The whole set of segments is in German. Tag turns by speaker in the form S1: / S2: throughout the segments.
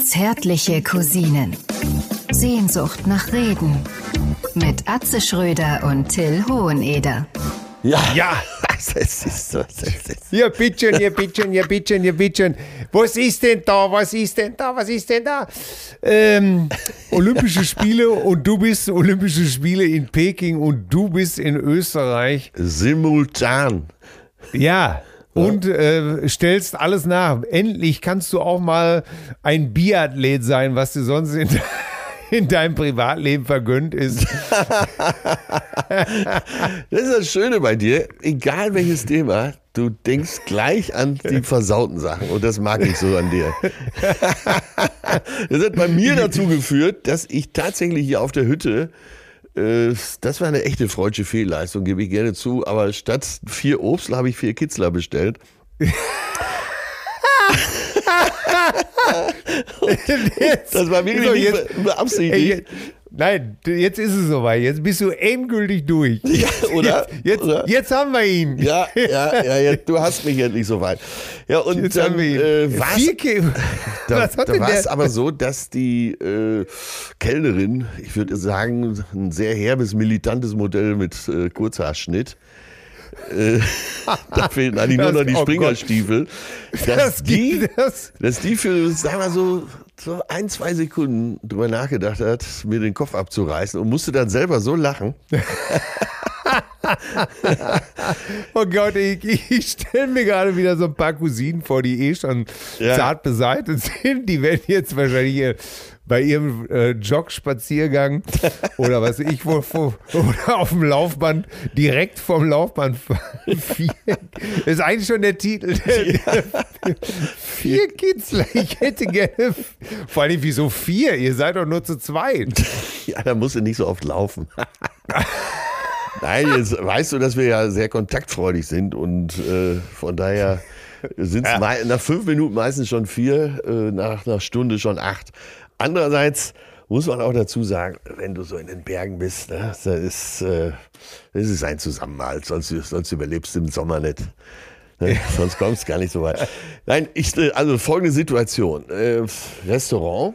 S1: Zärtliche Cousinen. Sehnsucht nach Reden. Mit Atze Schröder und Till Hoheneder.
S2: Ja,
S3: Ja.
S2: das ist so. Das ist,
S3: Ja, bitteschön, ja, bitteschön, ja, bitteschön, ja, bitteschön. Was ist denn da? Was ist denn da? Was ist denn da? Ähm, Olympische Spiele und du bist Olympische Spiele in Peking und du bist in Österreich.
S2: simultan.
S3: Ja. Und äh, stellst alles nach. Endlich kannst du auch mal ein Biathlet sein, was dir sonst in, in deinem Privatleben vergönnt ist.
S2: Das ist das Schöne bei dir. Egal welches Thema, du denkst gleich an die versauten Sachen. Und das mag ich so an dir. Das hat bei mir dazu geführt, dass ich tatsächlich hier auf der Hütte, das war eine echte freudsche Fehlleistung, gebe ich gerne zu, aber statt vier Obstler habe ich vier Kitzler bestellt. Das war wirklich beabsichtigt.
S3: Jetzt, nein, jetzt ist es soweit. Jetzt bist du endgültig durch.
S2: Ja, oder?
S3: Jetzt, jetzt,
S2: Oder?
S3: jetzt haben wir ihn.
S2: Ja, ja, ja, ja, du hast mich endlich soweit. Ja, und
S3: Jetzt
S2: dann
S3: haben wir ihn.
S2: äh, war's, da,
S3: Was hat
S2: da
S3: denn
S2: war es aber so, dass die äh, Kellnerin, ich würde sagen, ein sehr herbes, militantes Modell mit äh, Kurzhaarschnitt, äh, da fehlen eigentlich nur
S3: Das-
S2: noch die
S3: oh.
S2: Springerstiefel, dass
S3: Das
S2: die,
S3: das.
S2: dass die für, sagen wir so, so ein, zwei Sekunden drüber nachgedacht hat, mir den Kopf abzureißen und musste dann selber so lachen.
S3: Oh Gott, ich, ich stelle mir gerade wieder so ein paar Cousinen vor, die eh schon
S2: Ja.
S3: zart beseitigt sind. Die werden jetzt wahrscheinlich hier bei ihrem äh, Jogspaziergang oder was ich wo, wo oder auf dem Laufband direkt vom Laufband. Vier, das ist eigentlich schon der Titel. Vier Kitzler. Ich hätte gerne. Vor allem, wieso vier? Ihr seid doch nur zu zweit.
S2: Ja, da musst du nicht so oft laufen. Nein, jetzt weißt du, dass wir ja sehr kontaktfreudig sind und äh, von daher sind es nach fünf Minuten meistens schon vier, äh, nach einer Stunde schon acht. Andererseits muss man auch dazu sagen, wenn du so in den Bergen bist, ne, das, ist, äh, das ist ein Zusammenhalt, sonst, sonst überlebst du im Sommer nicht. Ne? Sonst kommst du gar nicht so weit. Nein, ich, äh, also folgende Situation. Äh, Restaurant,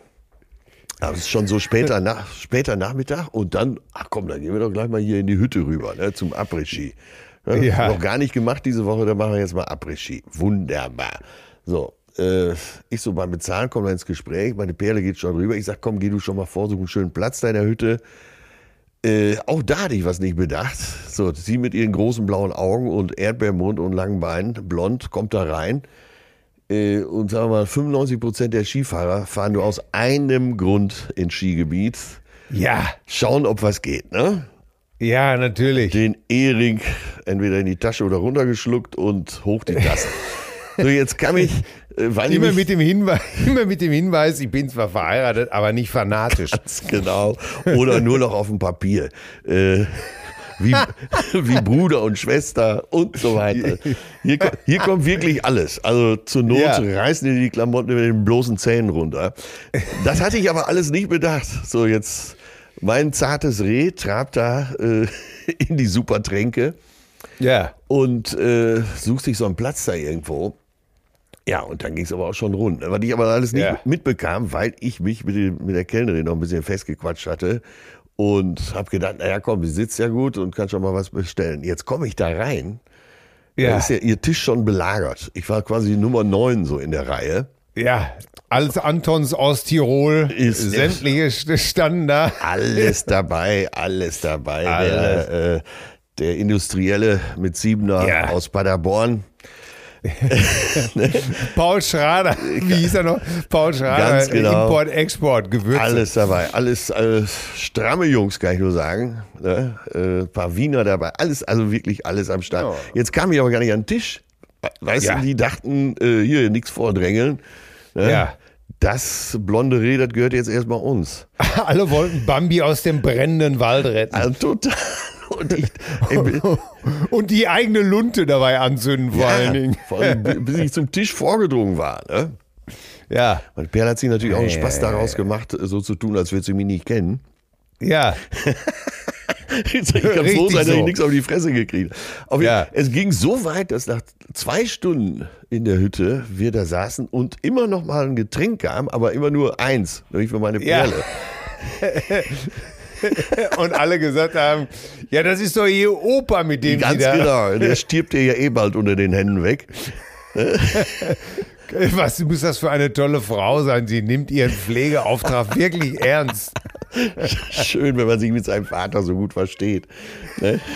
S2: aber es ist schon so später, nach, später Nachmittag und dann, ach komm, dann gehen wir doch gleich mal hier in die Hütte rüber, ne, zum Après-Ski. Ne,
S3: Ja.
S2: Noch gar nicht gemacht diese Woche, dann machen wir jetzt mal Après-Ski. Wunderbar. So, äh, ich so beim Bezahlen komme ins Gespräch, meine Perle geht schon rüber. Ich sag, komm, geh du schon mal vor, such einen schönen Platz da in der Hütte. Äh, auch da hatte ich was nicht bedacht. So, sie mit ihren großen blauen Augen und Erdbeermund und langen Beinen, blond, kommt da rein. Äh, und sagen wir mal, 95 Prozent der Skifahrer fahren nur aus einem Grund ins Skigebiet.
S3: Ja,
S2: Schauen, ob was geht, ne?
S3: ja, natürlich.
S2: Den Ehering entweder in die Tasche oder runtergeschluckt und hoch die Tasse. so, jetzt kann ich, äh, weil ich
S3: Immer
S2: mich
S3: mit, dem Hinweis, immer mit dem Hinweis, ich bin zwar verheiratet, aber nicht fanatisch.
S2: Ganz genau. Oder nur noch auf dem Papier. Äh, wie, wie Bruder und Schwester und so weiter. Hier, hier kommt wirklich alles. Also zur Not
S3: Ja.
S2: reißen die die Klamotten mit den bloßen Zähnen runter. Das hatte ich aber alles nicht bedacht. So jetzt mein zartes Reh trabt da äh, in die Supertränke
S3: Ja.
S2: und äh, sucht sich so einen Platz da irgendwo. Ja, und dann ging es aber auch schon rund. Was ich aber alles nicht
S3: Ja.
S2: mitbekam, weil ich mich mit, dem, mit der Kellnerin noch ein bisschen festgequatscht hatte und habe gedacht, naja, komm, sie sitzt ja gut und kann schon mal was bestellen. Jetzt komme ich da rein, da
S3: Ja.
S2: ist ja ihr Tisch schon belagert. Ich war quasi Nummer neun so in der Reihe.
S3: ja. Alles Antons aus Tirol,
S2: Ist-
S3: sämtliche st- standen da.
S2: Alles dabei, alles dabei.
S3: Alles.
S2: Der, äh, der Industrielle mit Siebener
S3: Ja.
S2: aus Paderborn.
S3: Paul Schrader, wie hieß er noch? Paul Schrader,
S2: Ganz genau.
S3: Import, Export, Gewürze.
S2: Alles dabei, alles äh, stramme Jungs, kann ich nur sagen. Ne? Äh, paar Wiener dabei, alles, also wirklich alles am Start.
S3: Ja.
S2: Jetzt kam ich aber gar nicht an den Tisch. Weißt
S3: Ja.
S2: du, die dachten, äh, hier nichts vordrängeln. Ne?
S3: Ja.
S2: Das blonde Reh, das gehört jetzt erstmal uns.
S3: Alle wollten Bambi aus dem brennenden Wald retten.
S2: Also total. Und ich,
S3: Und die eigene Lunte dabei anzünden, vor allen Dingen.
S2: vor allem, bis ich zum Tisch vorgedrungen war. Ne?
S3: Ja,
S2: Und Perl hat sich natürlich auch einen
S3: Ja,
S2: Spaß
S3: ja,
S2: daraus gemacht, so zu tun, als würde sie mich nicht kennen.
S3: ja.
S2: ich kann froh sein, dass
S3: so.
S2: ich nichts auf die Fresse gekriegt habe.
S3: Ja.
S2: Es ging so weit, dass nach zwei Stunden in der Hütte wir da saßen und immer noch mal ein Getränk kam, aber immer nur eins, nämlich für meine
S3: Ja. Und alle gesagt haben, ja, das ist doch ihr Opa, mit dem
S2: Ganz
S3: sie da...
S2: genau, der stirbt dir ja eh bald unter den Händen weg.
S3: Was muss das für eine tolle Frau sein? Sie nimmt ihren Pflegeauftrag wirklich ernst.
S2: Schön, wenn man sich mit seinem Vater so gut versteht. Ne?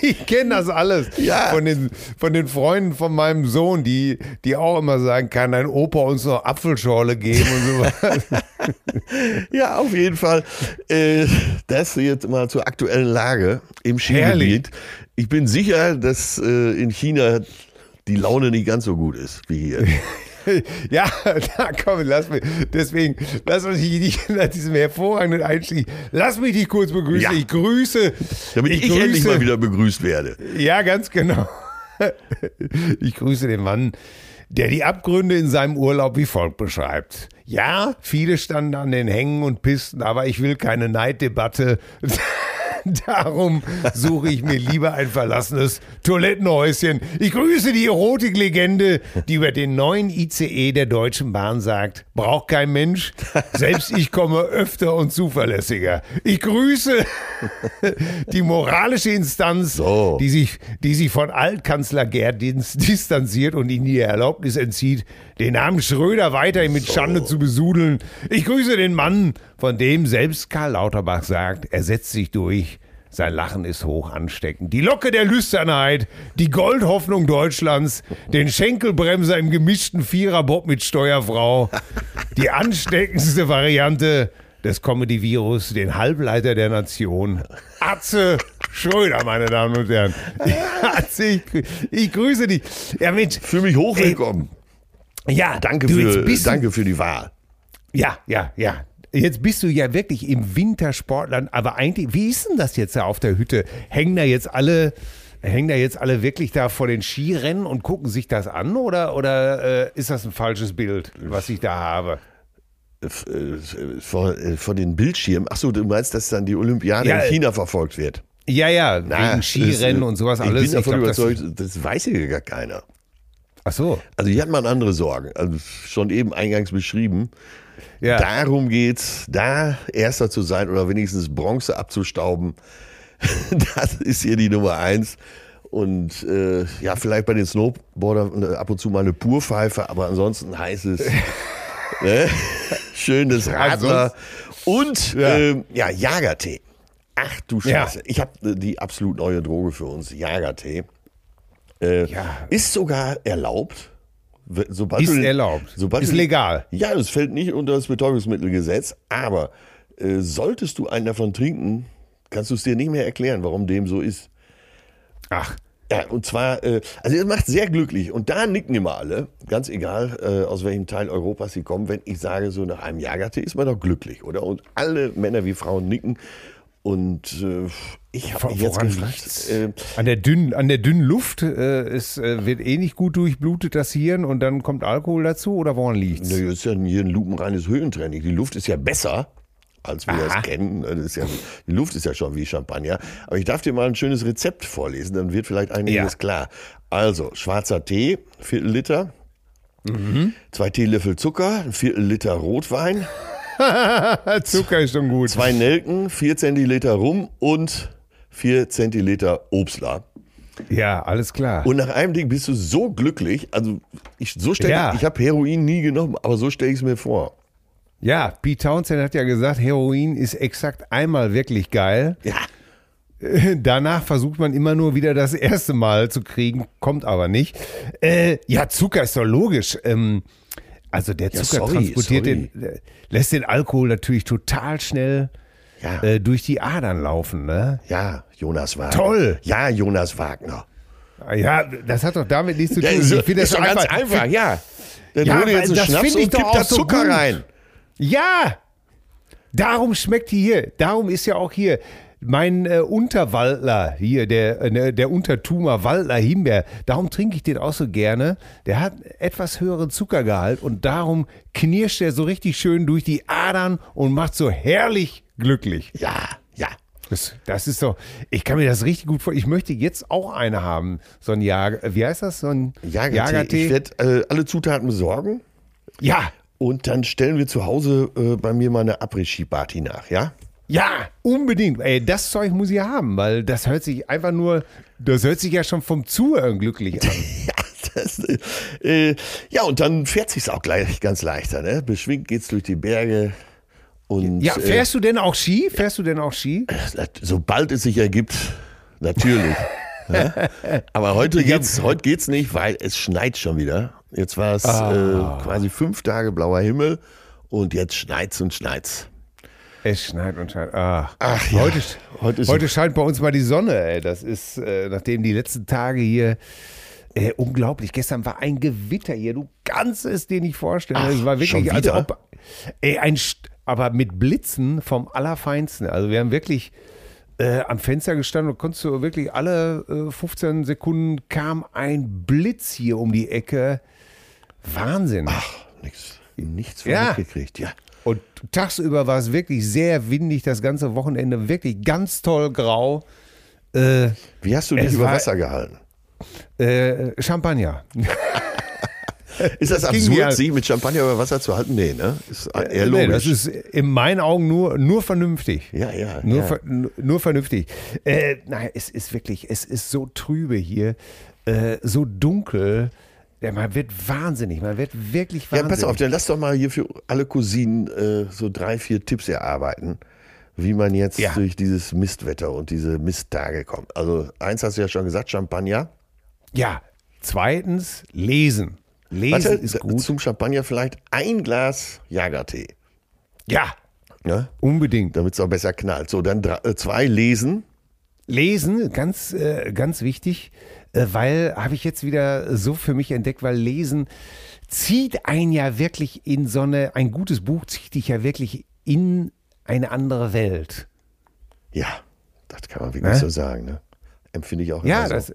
S3: Ich kenne das alles.
S2: Ja.
S3: Von den, von den Freunden von meinem Sohn, die, die auch immer sagen, kann dein Opa uns noch Apfelschorle geben und so.
S2: Ja, auf jeden Fall. Äh, das jetzt mal zur aktuellen Lage im Skigebiet. Ich bin sicher, dass äh, in China die Laune nicht ganz so gut ist wie hier.
S3: ja, da komm, lass mich. Deswegen, lass uns nicht nach diesem hervorragenden Einstieg. Lass mich dich kurz begrüßen.
S2: Ja.
S3: Ich grüße.
S2: Damit ich, endlich mal wieder begrüßt werde.
S3: Ja, ganz genau. Ich grüße den Mann, der die Abgründe in seinem Urlaub wie folgt beschreibt. Ja, viele standen an den Hängen und Pisten, aber ich will keine Neiddebatte. Darum suche ich mir lieber ein verlassenes Toilettenhäuschen. Ich grüße die Erotiklegende, die über den neuen ICE der Deutschen Bahn sagt, braucht kein Mensch, selbst ich komme öfter und zuverlässiger. Ich grüße die moralische Instanz,
S2: So.
S3: die sich, die sich von Altkanzler Gerd dis- distanziert und ihnen die Erlaubnis entzieht, den Namen Schröder weiterhin mit Schande zu besudeln. Ich grüße den Mann, von dem selbst Karl Lauterbach sagt, er setzt sich durch. Sein Lachen ist hoch ansteckend. Die Locke der Lüsternheit, die Goldhoffnung Deutschlands, den Schenkelbremser im gemischten Viererbob mit Steuerfrau, die ansteckendste Variante des Comedy-Virus, den Halbleiter der Nation, Atze Schröder, meine Damen und Herren. Atze, ich, ich grüße dich. Ja, Mensch.
S2: Fühle mich hochwillkommen.
S3: Ja,
S2: Danke,
S3: du,
S2: für, danke für die Wahl.
S3: Ja, ja, ja. Jetzt bist du ja wirklich im Wintersportland, aber eigentlich, wie ist denn das jetzt da auf der Hütte? Hängen da jetzt alle, hängen da jetzt alle wirklich da vor den Skirennen und gucken sich das an oder, oder äh, ist das ein falsches Bild, was ich da habe?
S2: Äh, Vor, äh, vor den Bildschirmen. Achso, du meinst, dass dann die Olympiade
S3: Ja,
S2: in
S3: äh,
S2: China verfolgt wird?
S3: Ja, ja,
S2: Na,
S3: wegen Skirennen
S2: das, äh,
S3: und sowas
S2: ich
S3: alles.
S2: bin davon
S3: glaub, das-
S2: überzeugt, das, weiß ja gar keiner.
S3: Ach so,
S2: Also hier hat man andere Sorgen. Also schon eben eingangs beschrieben.
S3: ja.
S2: Darum geht's, da Erster zu sein oder wenigstens Bronze abzustauben. Das ist hier die Nummer eins. Und äh, ja, vielleicht bei den Snowboardern äh, ab und zu mal eine Purpfeife, aber ansonsten heißt es ne? schönes Radler und
S3: Ja.
S2: ähm, ja, Jagertee. Ach du
S3: Ja.
S2: Scheiße. Ich habe die absolut neue Droge für uns, Jagertee. Äh,
S3: Ja.
S2: Ist sogar erlaubt. Sobald
S3: Ist
S2: du
S3: erlaubt.
S2: Sobald
S3: Ist
S2: du-
S3: legal.
S2: Ja, es fällt nicht unter das Betäubungsmittelgesetz, aber äh, solltest du einen davon trinken, kannst du es dir nicht mehr erklären, warum dem so ist.
S3: Ach,
S2: Ja, und zwar, äh, also es macht sehr glücklich und da nicken immer alle, ganz egal, äh, aus welchem Teil Europas sie kommen, wenn ich sage, so nach einem Jagertee ist man doch glücklich, oder? Und alle Männer wie Frauen nicken und äh, ich habe mich jetzt
S3: liegt's?
S2: äh,
S3: An der dünnen, an der dünnen Luft äh, es äh, wird eh nicht gut durchblutet das Hirn und dann kommt Alkohol dazu oder woran liegt's?
S2: Nö, ist ja hier ein lupenreines Höhentraining. Die Luft ist ja besser, als wir
S3: Aha.
S2: das kennen. Das ist ja, die Luft ist ja schon wie Champagner. Aber ich darf dir mal ein schönes Rezept vorlesen, dann wird vielleicht einiges
S3: Ja.
S2: klar. Also, schwarzer Tee, Viertel Liter.
S3: Mhm.
S2: Zwei Teelöffel Zucker, ein Viertel Liter Rotwein,
S3: Zucker ist schon gut.
S2: zwei Nelken, vier Zentiliter Rum und vier Zentiliter Obstler.
S3: Ja, alles klar.
S2: Und nach einem Ding bist du so glücklich. Also, ich, so stell,
S3: Ja.
S2: ich habe Heroin nie genommen, aber so stelle ich es mir vor.
S3: Ja, Pete Townsend hat ja gesagt, Heroin ist exakt einmal wirklich geil.
S2: Ja.
S3: Danach versucht man immer nur wieder das erste Mal zu kriegen, kommt aber nicht. Äh, ja, Zucker ist doch logisch. Ähm, also der
S2: Ja,
S3: Zucker
S2: sorry,
S3: transportiert
S2: sorry.
S3: Den, äh, lässt den Alkohol natürlich total schnell
S2: Ja.
S3: äh, durch die Adern laufen. Ne?
S2: Ja, Jonas Wagner.
S3: Toll.
S2: Ja, Jonas Wagner.
S3: Ja, das hat doch damit nichts zu tun.
S2: Ja, ist,
S3: Ich finde das
S2: doch ganz
S3: einfach-
S2: ja. Dann
S3: Ja,
S2: hol jetzt einen
S3: das
S2: Schnaps
S3: finde ich
S2: und
S3: auch
S2: da
S3: so
S2: Zucker
S3: gut.
S2: rein.
S3: Ja, darum schmeckt die hier. Darum ist ja auch hier mein äh, Unterwaldler hier, der, äh, der Untertumer Waldler Himbeer. Darum trinke ich den auch so gerne. Der hat etwas höheren Zuckergehalt und darum knirscht er so richtig schön durch die Adern und macht so herrlich glücklich.
S2: Ja, ja.
S3: Das, das ist doch, ich kann mir das richtig gut vorstellen. Ich möchte jetzt auch eine haben. So ein Jager, wie heißt das? So ein
S2: Jagertee.
S3: Jagertee.
S2: Ich werde äh, alle Zutaten besorgen
S3: ja,
S2: und dann stellen wir zu Hause äh, bei mir mal eine Après-Ski-Party nach, ja?
S3: Ja, unbedingt. Ey, das Zeug muss ich haben, weil das hört sich einfach nur, das hört sich ja schon vom Zuhören glücklich an.
S2: Ja, das, äh, ja, und dann fährt sich's auch gleich ganz leichter, ne? Beschwingt geht's durch die Berge. Und
S3: Ja, fährst du denn auch Ski? Fährst du denn auch Ski?
S2: äh, sobald es sich ergibt, natürlich. ja? Aber heute geht's, heute geht's nicht, weil es schneit schon wieder. Jetzt war es
S3: Ah.
S2: äh, quasi fünf Tage blauer Himmel und jetzt schneit's und schneit's.
S3: Es schneit und schneit. Ach,
S2: Ach ja,
S3: heute,
S2: heute
S3: heute, scheint bei uns mal die Sonne. Ey. Das ist, äh, nachdem die letzten Tage hier äh, unglaublich. Gestern war ein Gewitter hier. Du kannst es dir nicht vorstellen.
S2: Ach,
S3: es war wirklich,
S2: schon
S3: als ob, ey, ein, aber mit Blitzen vom Allerfeinsten. Also wir haben wirklich äh, am Fenster gestanden und konntest du wirklich alle äh, 15 Sekunden kam ein Blitz hier um die Ecke. Wahnsinn.
S2: Ach, nichts, nichts von
S3: Ja.
S2: mitgekriegt, ja.
S3: Und tagsüber war es wirklich sehr windig, das ganze Wochenende wirklich ganz toll grau. Äh,
S2: Wie hast du dich über
S3: war-
S2: Wasser gehalten?
S3: äh, Champagner.
S2: Ist das,
S3: das
S2: absurd,
S3: ja-
S2: sich mit Champagner über Wasser zu halten? Nee, ne? Ist eher
S3: Nee,
S2: logisch.
S3: das ist in meinen Augen nur, nur vernünftig.
S2: ja, ja.
S3: Nur,
S2: ja.
S3: ver, nur vernünftig. Äh, nein, es ist wirklich, es ist so trübe hier, äh, so dunkel. Ja, man wird wahnsinnig, man wird wirklich
S2: Ja,
S3: wahnsinnig.
S2: pass auf, dann lass doch mal hier für alle Cousinen äh, so drei, vier Tipps erarbeiten, wie man jetzt
S3: Ja.
S2: durch dieses Mistwetter und diese Misttage kommt. Also eins hast du ja schon gesagt, Champagner.
S3: Ja, zweitens, lesen. Lesen
S2: Warte,
S3: ist gut.
S2: zum Champagner vielleicht ein Glas Jagertee,
S3: Ja,
S2: ne?
S3: unbedingt.
S2: damit es auch besser knallt. So, dann drei, äh, zwei lesen.
S3: Lesen, ganz, äh, ganz wichtig, äh, weil habe ich jetzt wieder so für mich entdeckt, weil Lesen zieht einen ja wirklich in so eine, ein gutes Buch zieht dich ja wirklich in eine andere Welt.
S2: Ja, das kann man wirklich
S3: Ne?
S2: so sagen. Ne? Empfinde ich auch
S3: Ja,
S2: immer
S3: das
S2: so.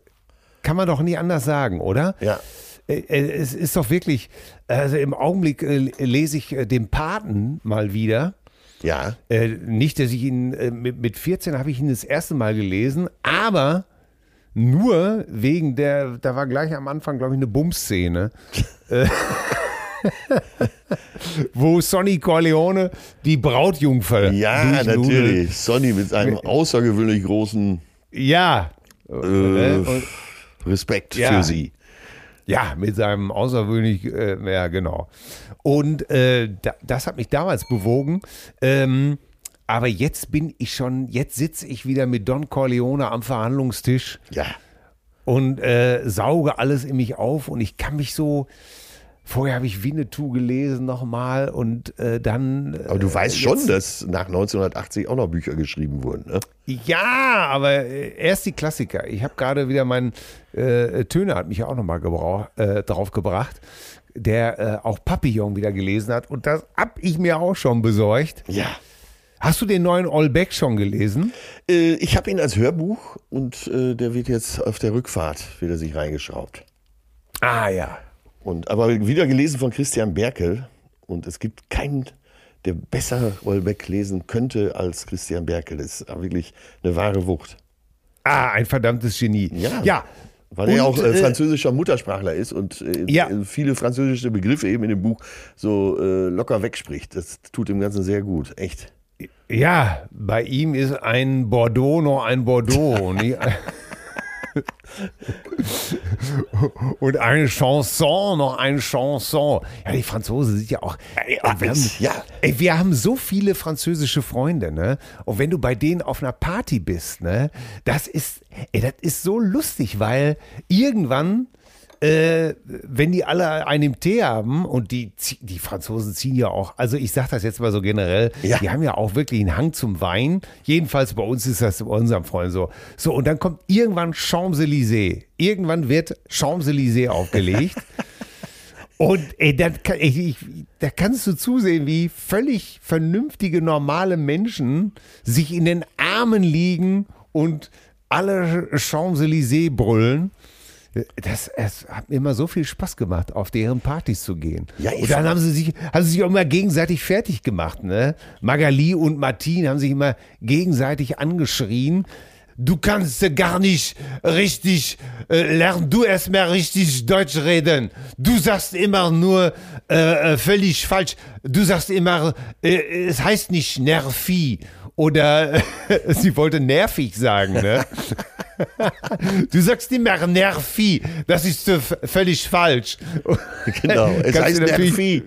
S3: kann man doch nie anders sagen, oder?
S2: Ja.
S3: Äh, äh, Es ist doch wirklich, also im Augenblick äh, lese ich den Paten mal wieder.
S2: Ja,
S3: Äh, nicht, dass ich ihn, äh, mit, mit 14 habe ich ihn das erste Mal gelesen, aber nur wegen der, da war gleich am Anfang, glaube ich, eine Bumszene. Äh, Wo Sonny Corleone die Brautjungfer
S2: ja, natürlich. Sonny mit einem außergewöhnlich großen
S3: Ja.
S2: äh, Respekt
S3: Ja.
S2: für sie.
S3: Ja, mit seinem außergewöhnlich, äh, ja, genau. Und äh, da, das hat mich damals bewogen. Ähm, aber jetzt bin ich schon, jetzt sitze ich wieder mit Don Corleone am Verhandlungstisch
S2: Ja.
S3: und äh, sauge alles in mich auf und ich kann mich so. Vorher habe ich Winnetou gelesen nochmal und äh, dann.
S2: Aber du
S3: äh,
S2: weißt schon,
S3: jetzt-
S2: dass nach 1980 auch noch Bücher geschrieben wurden. Ne?
S3: Ja, aber äh, erst die Klassiker. Ich habe gerade wieder meinen äh, Töne hat mich ja auch nochmal äh, drauf gebracht, der äh, auch Papillon wieder gelesen hat und das hab ich mir auch schon besorgt.
S2: Ja.
S3: Hast du den neuen Olbeck schon gelesen?
S2: Ich habe ihn als Hörbuch und der wird jetzt auf der Rückfahrt wieder sich reingeschraubt.
S3: Ah ja.
S2: Und, aber wieder gelesen von Christian Berkel. Und es gibt keinen, der besser Wolbeck lesen könnte als Christian Berkel. Das ist wirklich eine wahre Wucht.
S3: Ah, ein verdammtes Genie.
S2: Ja.
S3: ja.
S2: Weil er ja auch
S3: Und,
S2: äh,
S3: äh,
S2: französischer Muttersprachler ist und äh,
S3: Ja.
S2: äh, viele französische Begriffe eben in dem Buch so äh, locker wegspricht. Das tut dem Ganzen sehr gut. Echt.
S3: Ja, bei ihm ist ein Bordeaux noch ein Bordeaux. Und eine Chanson noch eine Chanson. Ja, die Franzosen sind ja auch. Und wir, haben,
S2: ja.
S3: ey, wir haben so viele französische Freunde, ne? Und wenn du bei denen auf einer Party bist, ne? Das ist, ey, das ist so lustig, weil irgendwann äh, wenn die alle einen Tee haben und die, die Franzosen ziehen ja auch, also ich sage das jetzt mal so generell,
S2: Ja.
S3: die haben ja auch wirklich einen Hang zum Wein. Jedenfalls bei uns ist das bei unserem Freund so. So, und dann kommt irgendwann Champs-Élysées. Irgendwann wird Champs-Élysées aufgelegt. Und ey, dann kann, ich, da kannst du zusehen, wie völlig vernünftige, normale Menschen sich in den Armen liegen und alle Champs-Élysées brüllen. Das, es hat mir immer so viel Spaß gemacht, auf deren Partys zu gehen.
S2: Ja,
S3: und dann haben sie sich, haben sie sich auch immer gegenseitig fertig gemacht. Ne? Magali und Martin haben sich immer gegenseitig angeschrien. Du kannst gar nicht richtig, äh, lern du erst mal richtig Deutsch reden. Du sagst immer nur äh, äh, völlig falsch. Du sagst immer, äh, es heißt nicht nervi. Oder sie wollte nervig sagen, ne? Du sagst immer nervi. Das ist äh, völlig falsch.
S2: Genau, es heißt Nervi.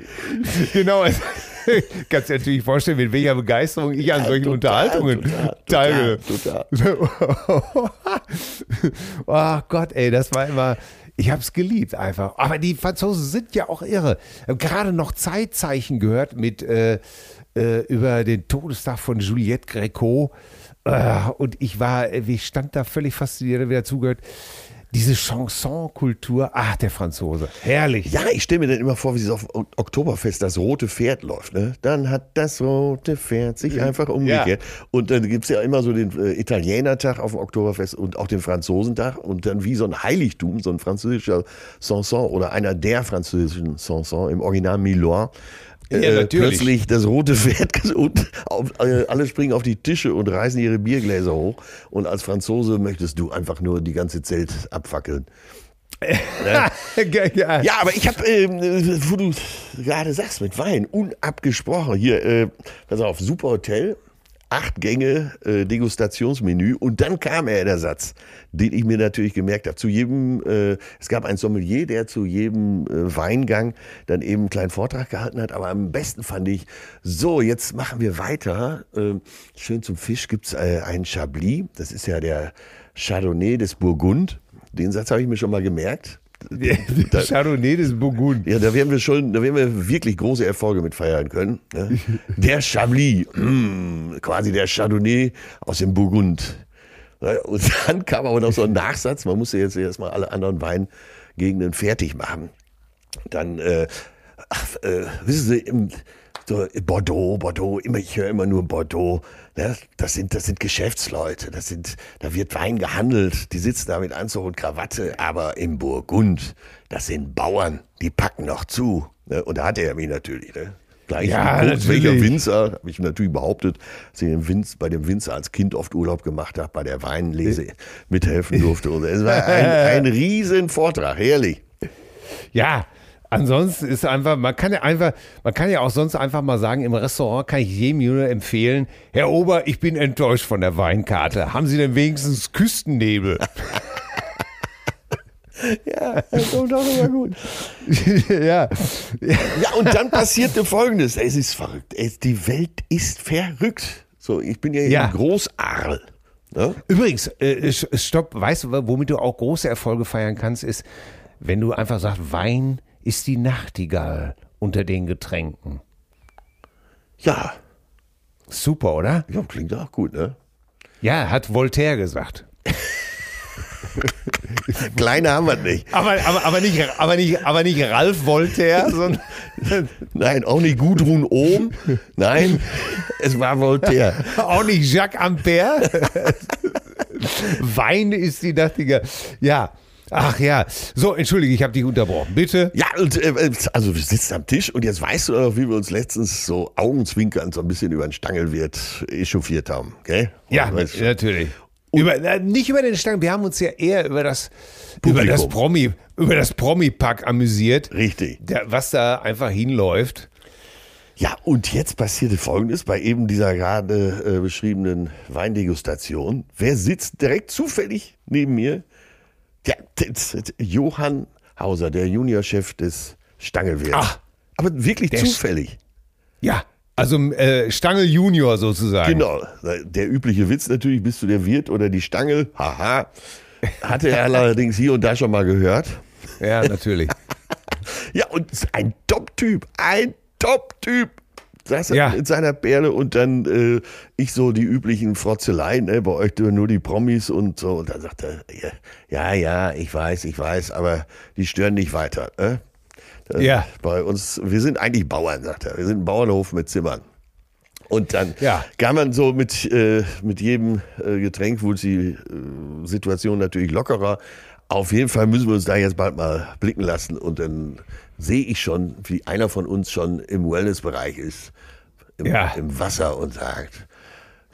S3: Genau. es- Kannst dir natürlich vorstellen, mit welcher Begeisterung ich an solchen
S2: total,
S3: Unterhaltungen teilnehme.
S2: total,
S3: oh Gott, ey, das war immer. Ich hab's geliebt einfach. Aber die Franzosen sind ja auch irre. Gerade noch Zeitzeichen gehört mit äh, äh, über den Todestag von Juliette Greco. Äh, und ich war, ich stand da völlig fasziniert, wieder zugehört. Diese Chanson-Kultur, ach, der Franzose. Herrlich.
S2: Ja, ich stelle mir dann immer vor, wie es auf Oktoberfest das rote Pferd läuft. Ne? Dann hat das rote Pferd sich einfach umgekehrt. Und dann gibt's ja immer so den äh, Italienertag auf dem Oktoberfest und auch den Franzosentag. Und dann wie so ein Heiligtum, so ein französischer Sanson oder einer der französischen Sansons im Original Milor.
S3: Ja,
S2: äh, plötzlich das rote Pferd und auf, äh, alle springen auf die Tische und reißen ihre Biergläser hoch. Und als Franzose möchtest du einfach nur die ganze Zelt abfackeln.
S3: ja.
S2: Ja, aber ich habe, ähm, äh, wo du gerade sagst, mit Wein, unabgesprochen hier, äh, pass auf, super Hotel, acht Gänge äh, Degustationsmenü und dann kam er der Satz, den ich mir natürlich gemerkt habe. Zu jedem, äh, es gab einen Sommelier, der zu jedem äh, Weingang dann eben einen kleinen Vortrag gehalten hat, aber am besten fand ich, so, jetzt machen wir weiter. Äh, schön zum Fisch gibt's äh, einen Chablis, das ist ja der Chardonnay des Burgund. Den Satz habe ich mir schon mal gemerkt. Da-
S3: Chardonnay des Burgund.
S2: ja, da werden wir schon, da werden wir wirklich große Erfolge mit feiern können. Ne? Der Chablis, mm, quasi der Chardonnay aus dem Burgund. Ne? Und dann kam aber noch so ein Nachsatz, man musste jetzt erstmal alle anderen Weingegenden fertig machen. Dann, äh, ach, äh, wissen Sie, im, so Bordeaux, Bordeaux, immer, ich höre immer nur Bordeaux. Ne? Das sind, das sind Geschäftsleute, das sind, da wird Wein gehandelt, die sitzen da mit Anzug und Krawatte, aber im Burgund, das sind Bauern, die packen noch zu. Ne? Und da hatte er mich natürlich, ne? Gleich
S3: Ja,
S2: welcher. Winzer, habe ich natürlich behauptet, dass ich Winz, bei dem Winzer als Kind oft Urlaub gemacht habe, bei der Weinlese mithelfen durfte. Und es war ein, ein riesen Vortrag, herrlich.
S3: Ja, ansonsten ist einfach, man kann ja einfach, man kann ja auch sonst einfach mal sagen, im Restaurant kann ich jedem nur empfehlen, Herr Ober, ich bin enttäuscht von der Weinkarte. Haben Sie denn wenigstens Küstennebel?
S2: Ja, das kommt auch immer gut.
S3: ja.
S2: Ja, und dann passierte Folgendes. Es ist verrückt. Es, die Welt ist verrückt. So, ich bin ja,
S3: Ja.
S2: im Großarl. Ne?
S3: Übrigens, äh, stopp, weißt du, womit du auch große Erfolge feiern kannst, ist, wenn du einfach sagst, Wein ist die Nachtigall unter den Getränken.
S2: Ja.
S3: Super, oder?
S2: ja, klingt auch gut, ne?
S3: Ja, hat Voltaire gesagt.
S2: Kleiner haben wir nicht.
S3: Aber, aber, aber, nicht, aber, nicht, aber nicht Ralf Voltaire, sondern
S2: Nein, auch nicht Gudrun Ohm. Nein, es war Voltaire.
S3: auch nicht Jacques Ampère. Wein ist die Nachtigall. Ja. Ach ja. So, entschuldige, ich habe dich unterbrochen. Bitte.
S2: Ja, und äh, also wir sitzen am Tisch und jetzt weißt du noch, wie wir uns letztens so augenzwinkernd so ein bisschen über den Stangelwirt echauffiert haben, gell?
S3: Ja,
S2: Weißt du?
S3: natürlich. Über, äh, nicht über den Stangen, wir haben uns ja eher über das, über das Promi, über das Promi-Pack amüsiert.
S2: Richtig.
S3: Der, was da einfach hinläuft.
S2: Ja, und jetzt passierte Folgendes bei eben dieser gerade äh, beschriebenen Weindegustation. Wer sitzt direkt zufällig neben mir? Ja, Johann Hauser, der Juniorchef des Stangelwirts.
S3: Ach.
S2: Aber wirklich zufällig.
S3: Ja, also äh, Stangel Junior sozusagen.
S2: Genau. Der übliche Witz natürlich, bist du der Wirt oder die Stangel? Haha. Hatte er allerdings hier und da schon mal gehört.
S3: Ja, natürlich.
S2: Ja, und ein Top-Typ, ein Top-Typ. Saß er
S3: Ja.
S2: mit seiner Perle und dann äh, ich so die üblichen Frotzeleien, ne, bei euch nur die Promis und so. Und dann sagt er, ja, ja, ich weiß, ich weiß, aber die stören nicht weiter. Ne? Äh,
S3: Ja.
S2: Bei uns, wir sind eigentlich Bauern, sagt er. Wir sind ein Bauernhof mit Zimmern. Und dann
S3: Ja.
S2: kann man so mit, äh, mit jedem äh, Getränk, wurde die äh, Situation natürlich lockerer. Auf jeden Fall müssen wir uns da jetzt bald mal blicken lassen und dann sehe ich schon, wie einer von uns schon im Wellnessbereich ist, im,
S3: Ja.
S2: im Wasser und sagt,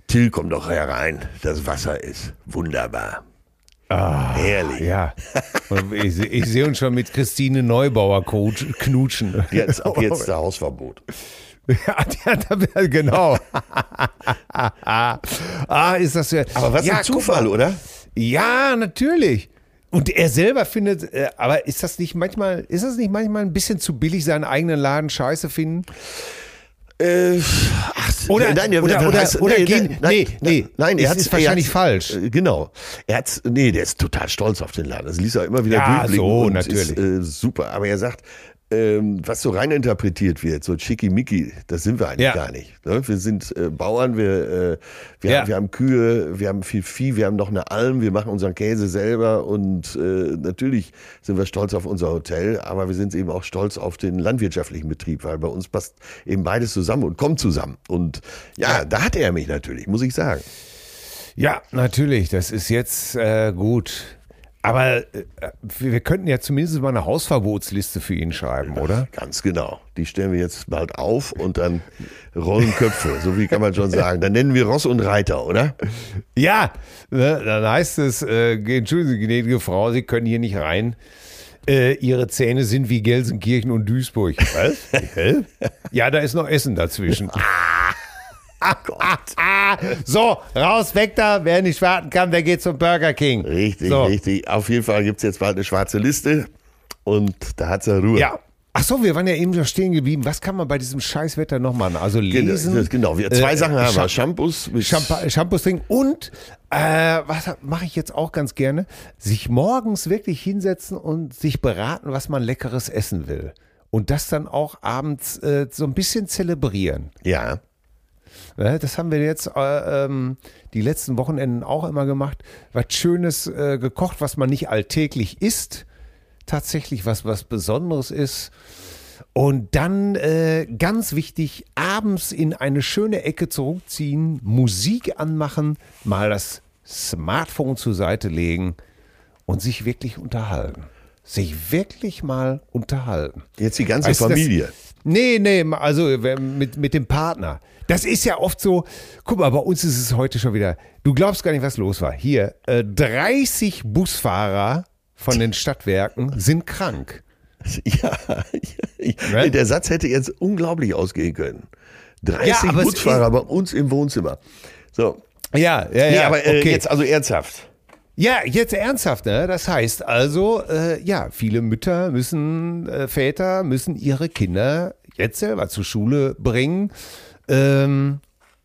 S2: Till, komm doch herein, das Wasser ist wunderbar. Herrlich.
S3: Ah, Ja. Und ich, ich sehe uns schon mit Christine Neubauer coach, knutschen.
S2: Jetzt, ab jetzt der Hausverbot.
S3: Ja, genau. ah, ist das ja.
S2: Aber was
S3: ja,
S2: ein Zufall,
S3: mal.
S2: oder?
S3: Ja, natürlich. Und er selber findet, äh, aber ist das nicht manchmal, ist das nicht manchmal ein bisschen zu billig, seinen eigenen Laden scheiße finden?
S2: Äh, ach,
S3: Oder-
S2: nein, der-
S3: oder-
S2: der
S3: oder-
S2: heißt-
S3: oder
S2: nee,
S3: gehen-
S2: nein,
S3: nee, nee,
S2: nein,
S3: es
S2: er
S3: ist
S2: hat's-
S3: wahrscheinlich
S2: hat's-
S3: falsch.
S2: äh, Genau, er hat, nee, der ist total stolz auf den Laden. Das ließ er immer wieder
S3: Ja,
S2: durchblicken
S3: so, natürlich.
S2: ist äh, super. Aber er sagt, ähm, was so rein interpretiert wird, so schickimicki, das sind wir eigentlich
S3: Ja.
S2: gar nicht. Ne? Wir sind äh, Bauern, wir, äh, wir,
S3: Ja.
S2: haben, wir haben Kühe, wir haben viel Vieh, wir haben noch eine Alm, wir machen unseren Käse selber und äh, natürlich sind wir stolz auf unser Hotel, aber wir sind eben auch stolz auf den landwirtschaftlichen Betrieb, weil bei uns passt eben beides zusammen und kommt zusammen. Und ja, da hat er mich natürlich, muss ich sagen.
S3: Ja, natürlich, das ist jetzt äh, gut. Aber äh, wir könnten ja zumindest mal eine Hausverbotsliste für ihn schreiben, oder?
S2: Ganz genau. Die stellen wir jetzt bald auf und dann rollen Köpfe, so wie kann man schon sagen. Dann nennen wir Ross und Reiter, oder?
S3: Ja, ne, dann heißt es, äh, entschuldigen Sie, gnädige Frau, Sie können hier nicht rein. Äh, ihre Zähne sind wie Gelsenkirchen und Duisburg. Was? Hä? Ja, da ist noch Essen dazwischen. Ah, ah, so, raus, weg da. Wer nicht warten kann, der geht zum Burger King.
S2: Richtig,
S3: so.
S2: richtig. Auf jeden Fall gibt's jetzt bald eine schwarze Liste und da hat's ja Ruhe.
S3: Ja. Ach so, wir waren ja eben schon stehen geblieben. Was kann man bei diesem Scheißwetter noch machen? Also
S2: Genau,
S3: lesen.
S2: das- genau. Wir, zwei
S3: äh,
S2: Sachen haben wir. Shampoos
S3: Champa Shampoos trinken und äh, was mache ich jetzt auch ganz gerne? Sich morgens wirklich hinsetzen und sich beraten, was man leckeres essen will. Und das dann auch abends äh, so ein bisschen zelebrieren.
S2: Ja.
S3: Ne, Das haben wir jetzt äh, ähm, die letzten Wochenenden auch immer gemacht. Was Schönes äh, gekocht, was man nicht alltäglich isst. Tatsächlich was, was Besonderes ist. Und dann, äh, ganz wichtig, abends in eine schöne Ecke zurückziehen, Musik anmachen, mal das Smartphone zur Seite legen und sich wirklich unterhalten. Sich wirklich mal unterhalten.
S2: Jetzt die ganze
S3: Weißt du, das-
S2: Familie.
S3: Nee, nee, also wer- mit, mit dem Partner. Das ist ja oft so, guck mal, bei uns ist es heute schon wieder, du glaubst gar nicht, was los war. Hier, äh, 30 Busfahrer von den Stadtwerken sind krank.
S2: Ja,
S3: Ne?
S2: der Satz hätte jetzt unglaublich ausgehen können. 30
S3: Ja,
S2: Busfahrer bei uns im Wohnzimmer. So.
S3: Ja, ja,
S2: Nee,
S3: ja.
S2: aber äh,
S3: okay.
S2: jetzt also ernsthaft.
S3: Ja, jetzt ernsthaft, ne? Das heißt also, äh, ja, viele Mütter müssen, äh, Väter müssen ihre Kinder jetzt selber zur Schule bringen. Ähm,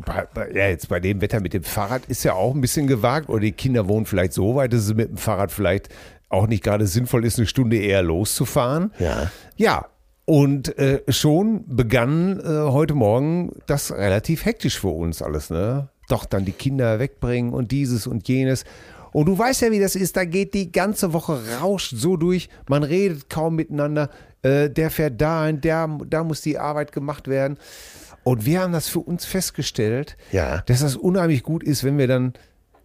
S3: bei, bei, ja, jetzt bei dem Wetter mit dem Fahrrad ist ja auch ein bisschen gewagt. Oder die Kinder wohnen vielleicht so weit, dass es mit dem Fahrrad vielleicht auch nicht gerade sinnvoll ist, eine Stunde eher loszufahren.
S2: Ja.
S3: Ja. Und äh, schon begann äh, heute Morgen das relativ hektisch für uns alles, ne? Doch dann die Kinder wegbringen und dieses und jenes. Und du weißt ja, wie das ist, da geht die ganze Woche rauscht so durch, man redet kaum miteinander, äh, der fährt dahin, der, da muss die Arbeit gemacht werden. Und wir haben das für uns festgestellt,
S2: Ja.
S3: dass das unheimlich gut ist, wenn wir dann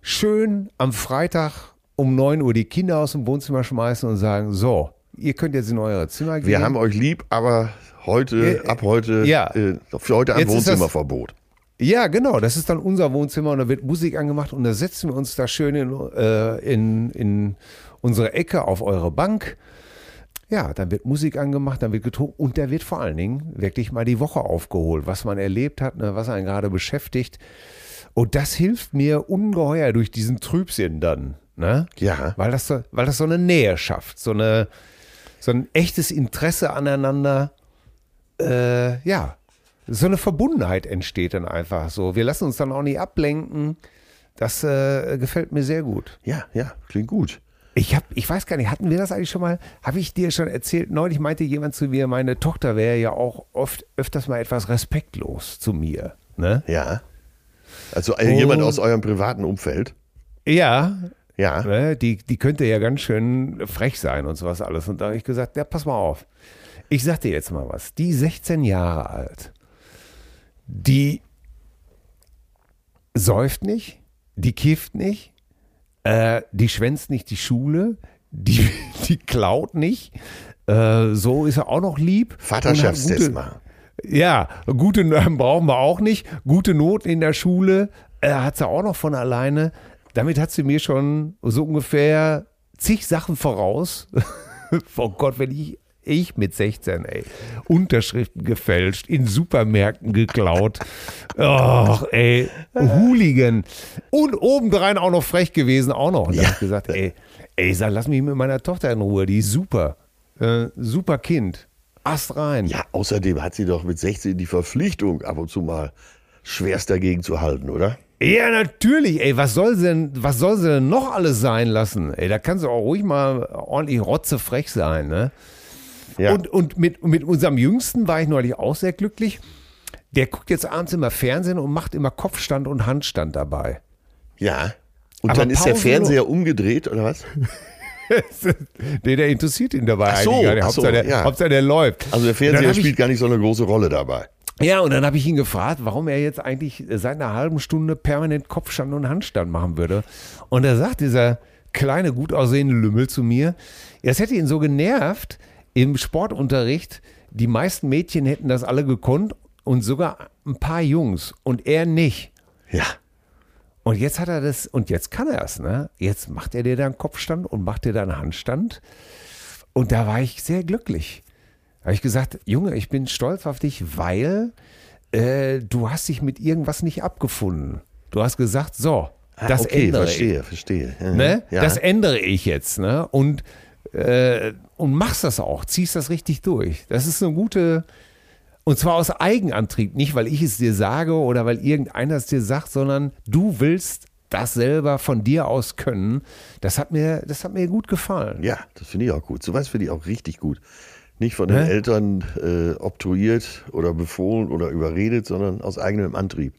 S3: schön am Freitag um 9 Uhr die Kinder aus dem Wohnzimmer schmeißen und sagen, so, ihr könnt jetzt in eure Zimmer gehen.
S2: Wir haben euch lieb, aber heute,
S3: Äh,
S2: ab heute,
S3: ja.
S2: äh, für heute ein Wohnzimmerverbot.
S3: Ja, genau. Das ist dann unser Wohnzimmer und da wird Musik angemacht und da setzen wir uns da schön in, äh, in, in unsere Ecke auf eure Bank. Ja, dann wird Musik angemacht, dann wird getrunken und da wird vor allen Dingen wirklich mal die Woche aufgeholt, was man erlebt hat, ne, was einen gerade beschäftigt. Und das hilft mir ungeheuer durch diesen Trübsinn dann. Ne?
S2: Ja.
S3: Weil das, so, weil das so eine Nähe schafft, so, eine, so ein echtes Interesse aneinander. Äh, ja, so eine Verbundenheit entsteht dann einfach so. Wir lassen uns dann auch nicht ablenken. Das äh, gefällt mir sehr gut.
S2: Ja, ja, klingt gut.
S3: Ich hab, ich weiß gar nicht, hatten wir das eigentlich schon mal? Habe ich dir schon erzählt? Neulich meinte jemand zu mir, meine Tochter wäre ja auch oft öfters mal etwas respektlos zu mir. Ne?
S2: Ja. Also äh, jemand
S3: Und-
S2: aus eurem privaten Umfeld.
S3: Ja,
S2: Ja.
S3: ne, die, die könnte ja ganz schön frech sein und sowas alles. Und da habe ich gesagt, ja, pass mal auf. Ich sag dir jetzt mal was. Die 16 Jahre alt, die säuft nicht, die kifft nicht, äh, die schwänzt nicht die Schule, die, die klaut nicht. Äh, so ist er auch noch lieb.
S2: Vaterschaftstest machen.
S3: Ja, gute brauchen wir auch nicht. Gute Noten in der Schule äh, hat sie auch noch von alleine. Damit hat sie mir schon so ungefähr zig Sachen voraus. oh Gott, wenn ich ich mit 16, ey. Unterschriften gefälscht, in Supermärkten geklaut. Och, ey. Hooligan. Und obendrein auch noch frech gewesen, auch noch. Und da ja. hab ich gesagt, ey, ey, sag, lass mich mit meiner Tochter in Ruhe, die ist super. Äh, super Kind. Ast rein.
S2: Ja, außerdem hat sie doch mit 16 die Verpflichtung, ab und zu mal schwerst dagegen zu halten, oder?
S3: Ja, natürlich, ey, was soll sie denn, was soll sie denn noch alles sein lassen? Ey, da kannst du auch ruhig mal ordentlich rotzefrech sein, ne? Ja. Und, und mit, mit unserem Jüngsten war ich neulich auch sehr glücklich. Der guckt jetzt abends immer Fernsehen und macht immer Kopfstand und Handstand dabei.
S2: Ja. Und Aber dann ist der Fernseher umgedreht, oder was?
S3: nee, der interessiert ihn dabei
S2: ach so,
S3: eigentlich.
S2: Ach
S3: Hauptsache, der,
S2: ja.
S3: Hauptsache, der läuft.
S2: Also der Fernseher spielt gar nicht so eine große Rolle dabei.
S3: Ja, und dann habe ich ihn gefragt, warum er jetzt eigentlich seit einer halben Stunde permanent Kopfstand und Handstand machen würde. Und er sagt dieser kleine, gut aussehende Lümmel zu mir, es hätte ihn so genervt, im Sportunterricht, die meisten Mädchen hätten das alle gekonnt und sogar ein paar Jungs und er nicht.
S2: Ja.
S3: Und jetzt hat er das, und jetzt kann er es, ne? Jetzt macht er dir dann Kopfstand und macht dir dann Handstand. Und da war ich sehr glücklich. Da habe ich gesagt, Junge, ich bin stolz auf dich, weil äh, du hast dich mit irgendwas nicht abgefunden. Du hast gesagt, so, ah, das okay, ändere
S2: verstehe,
S3: ich.
S2: verstehe.
S3: Ne? Ja. Das ändere ich jetzt, ne? Und äh, und machst das auch, ziehst das richtig durch. Das ist eine gute, und zwar aus Eigenantrieb, nicht weil ich es dir sage oder weil irgendeiner es dir sagt, sondern du willst das selber von dir aus können. Das hat mir, das hat mir gut gefallen.
S2: Ja, das finde ich auch gut. So was finde ich auch richtig gut. Nicht von den Hä? Eltern äh, obtruiert oder befohlen oder überredet, sondern aus eigenem Antrieb.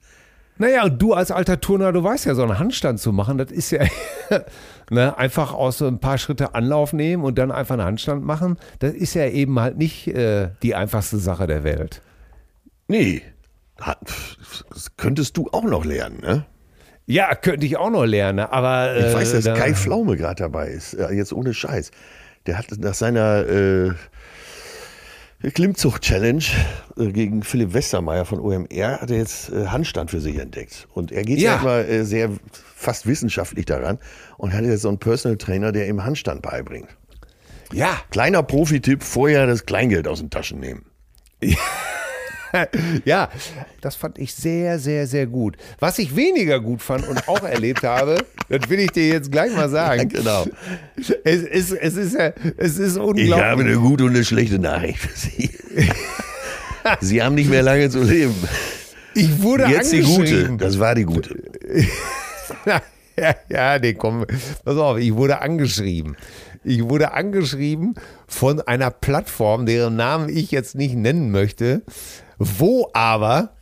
S3: Naja, du als alter Turner, du weißt ja, so einen Handstand zu machen, das ist ja ne, einfach aus so ein paar Schritte Anlauf nehmen und dann einfach einen Handstand machen. Das ist ja eben halt nicht äh, die einfachste Sache der Welt.
S2: Nee, das könntest du auch noch lernen, ne?
S3: Ja, könnte ich auch noch lernen, aber.
S2: Äh, ich weiß, dass da, Kai Pflaume gerade dabei ist, jetzt ohne Scheiß. Der hat nach seiner. Äh, Klimmzucht-Challenge äh, gegen Philipp Westermeier von OMR hat er jetzt äh, Handstand für sich entdeckt. Und er geht ja mal äh, sehr fast wissenschaftlich daran und hat jetzt so einen Personal Trainer, der ihm Handstand beibringt.
S3: Ja.
S2: Kleiner Profi-Tipp, vorher das Kleingeld aus den Taschen nehmen.
S3: Ja. ja, das fand ich sehr, sehr, sehr gut. Was ich weniger gut fand und auch erlebt habe, das will ich dir jetzt gleich mal sagen.
S2: Ja, genau.
S3: Es ist, es ist, es ist unglaublich.
S2: Ich habe eine gute und eine schlechte Nachricht für Sie. Sie haben nicht mehr lange zu leben.
S3: Ich wurde
S2: Jetzt
S3: angeschrieben.
S2: die gute. Das war die gute.
S3: ja, ja, nee, komm. Pass auf, ich wurde angeschrieben. Ich wurde angeschrieben von einer Plattform, deren Namen ich jetzt nicht nennen möchte, wo aber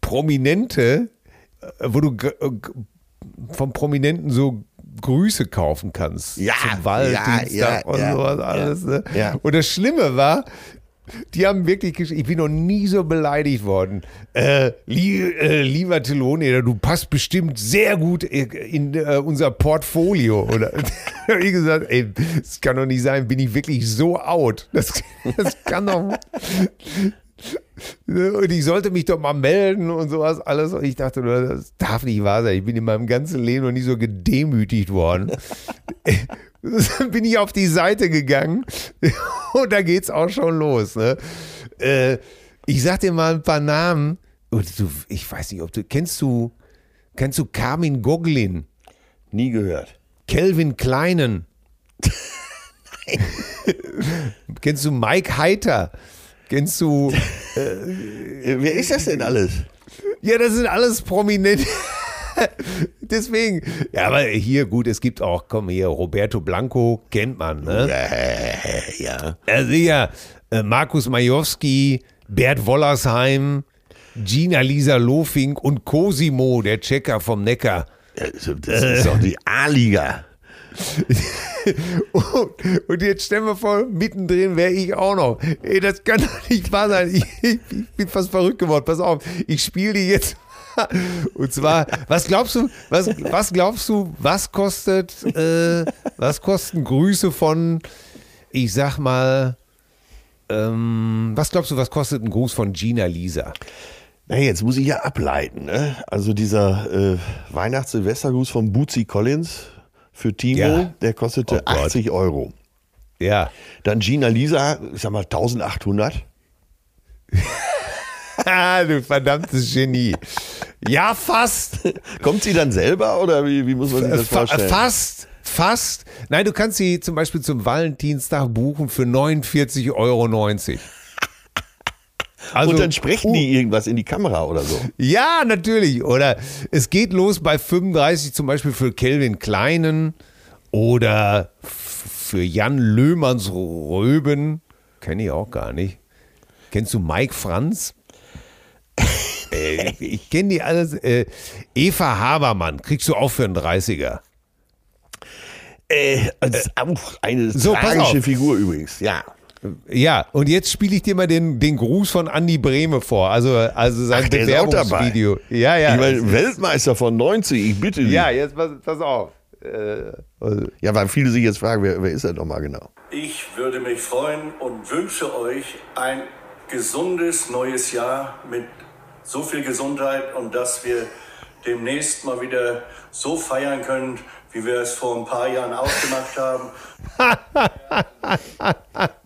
S3: Prominente, äh, wo du äh, vom Prominenten so Grüße kaufen kannst.
S2: Ja,
S3: zum Valentinstag
S2: ja, ja,
S3: und
S2: ja,
S3: sowas alles. Ne?
S2: Ja.
S3: Und das Schlimme war, die haben wirklich geschrieben, ich bin noch nie so beleidigt worden. Äh, li äh, lieber Telone, du passt bestimmt sehr gut in äh, unser Portfolio. Oder wie gesagt, ey, das kann doch nicht sein, bin ich wirklich so out. Das, das kann doch. Und ich sollte mich doch mal melden und sowas alles. Und ich dachte, das darf nicht wahr sein. Ich bin in meinem ganzen Leben noch nie so gedemütigt worden. bin ich auf die Seite gegangen und da geht's auch schon los. Ne? Äh, ich sag dir mal ein paar Namen. Und du, ich weiß nicht, ob du kennst du kennst du Carmin Goglin?
S2: Nie gehört.
S3: Kelvin Kleinen.
S2: Nein.
S3: kennst du Mike Heiter? Kennst du.
S2: Äh, Wer ist das denn alles?
S3: Ja, das sind alles Prominente. Deswegen. Ja, aber hier, gut, es gibt auch, komm hier, Roberto Blanco, kennt man, ne?
S2: Ja.
S3: Also ja, äh, Markus Majowski, Bert Wollersheim, Gina Lisa Lofink und Cosimo, der Checker vom Neckar.
S2: Das ist doch die A-Liga.
S3: und, jetzt stellen wir vor, mittendrin wäre ich auch noch. Ey, das kann doch nicht wahr sein. Ich, ich, bin fast verrückt geworden. Pass auf, ich spiele dir jetzt Und zwar, was glaubst du, was, was glaubst du, was kostet, äh, was kosten Grüße von, ich sag mal, ähm, was glaubst du, was kostet ein Gruß von Gina Lisa?
S2: Na, jetzt muss ich ja ableiten. Ne? Also dieser äh, Weihnachts-Silvestergruß von Bootsy Collins für Timo,
S3: Ja.
S2: der kostete
S3: Oh Gott.
S2: 80 Euro.
S3: Ja.
S2: Dann Gina Lisa, ich sag mal 1800.
S3: Du verdammtes Genie. Ja, fast.
S2: Kommt sie dann selber oder wie, wie muss man sich das vorstellen?
S3: fast. Fast. Nein, du kannst sie zum Beispiel zum Valentinstag buchen für 49,90 Euro. Also,
S2: Und dann sprechen die irgendwas in die Kamera oder so.
S3: Ja, natürlich. Oder es geht los bei 35 zum Beispiel für Kelvin Kleinen oder für Jan Löhmanns Röben. Kenne ich auch gar nicht. Kennst du Mike Franz? Äh, ich kenne die alles. Äh, Eva Habermann, kriegst du auch für einen 30er.
S2: Äh, das ist auch eine
S3: So,
S2: tragische. Figur übrigens. Ja.
S3: Ja, und jetzt spiele ich dir mal den, den Gruß von Andy Brehme vor. Also, also sein
S2: Ach, der ist auch dabei.
S3: Bewerbungsvideo. Ja, ja.
S2: ich meine, Weltmeister von 90, ich bitte dich.
S3: ja, jetzt pass, pass auf. Äh,
S2: Ja, weil viele sich jetzt fragen, wer, wer ist er nochmal genau?
S4: Ich würde mich freuen und wünsche euch ein gesundes neues Jahr mit so viel Gesundheit und dass wir demnächst mal wieder so feiern können, wie wir es vor ein paar Jahren ausgemacht haben.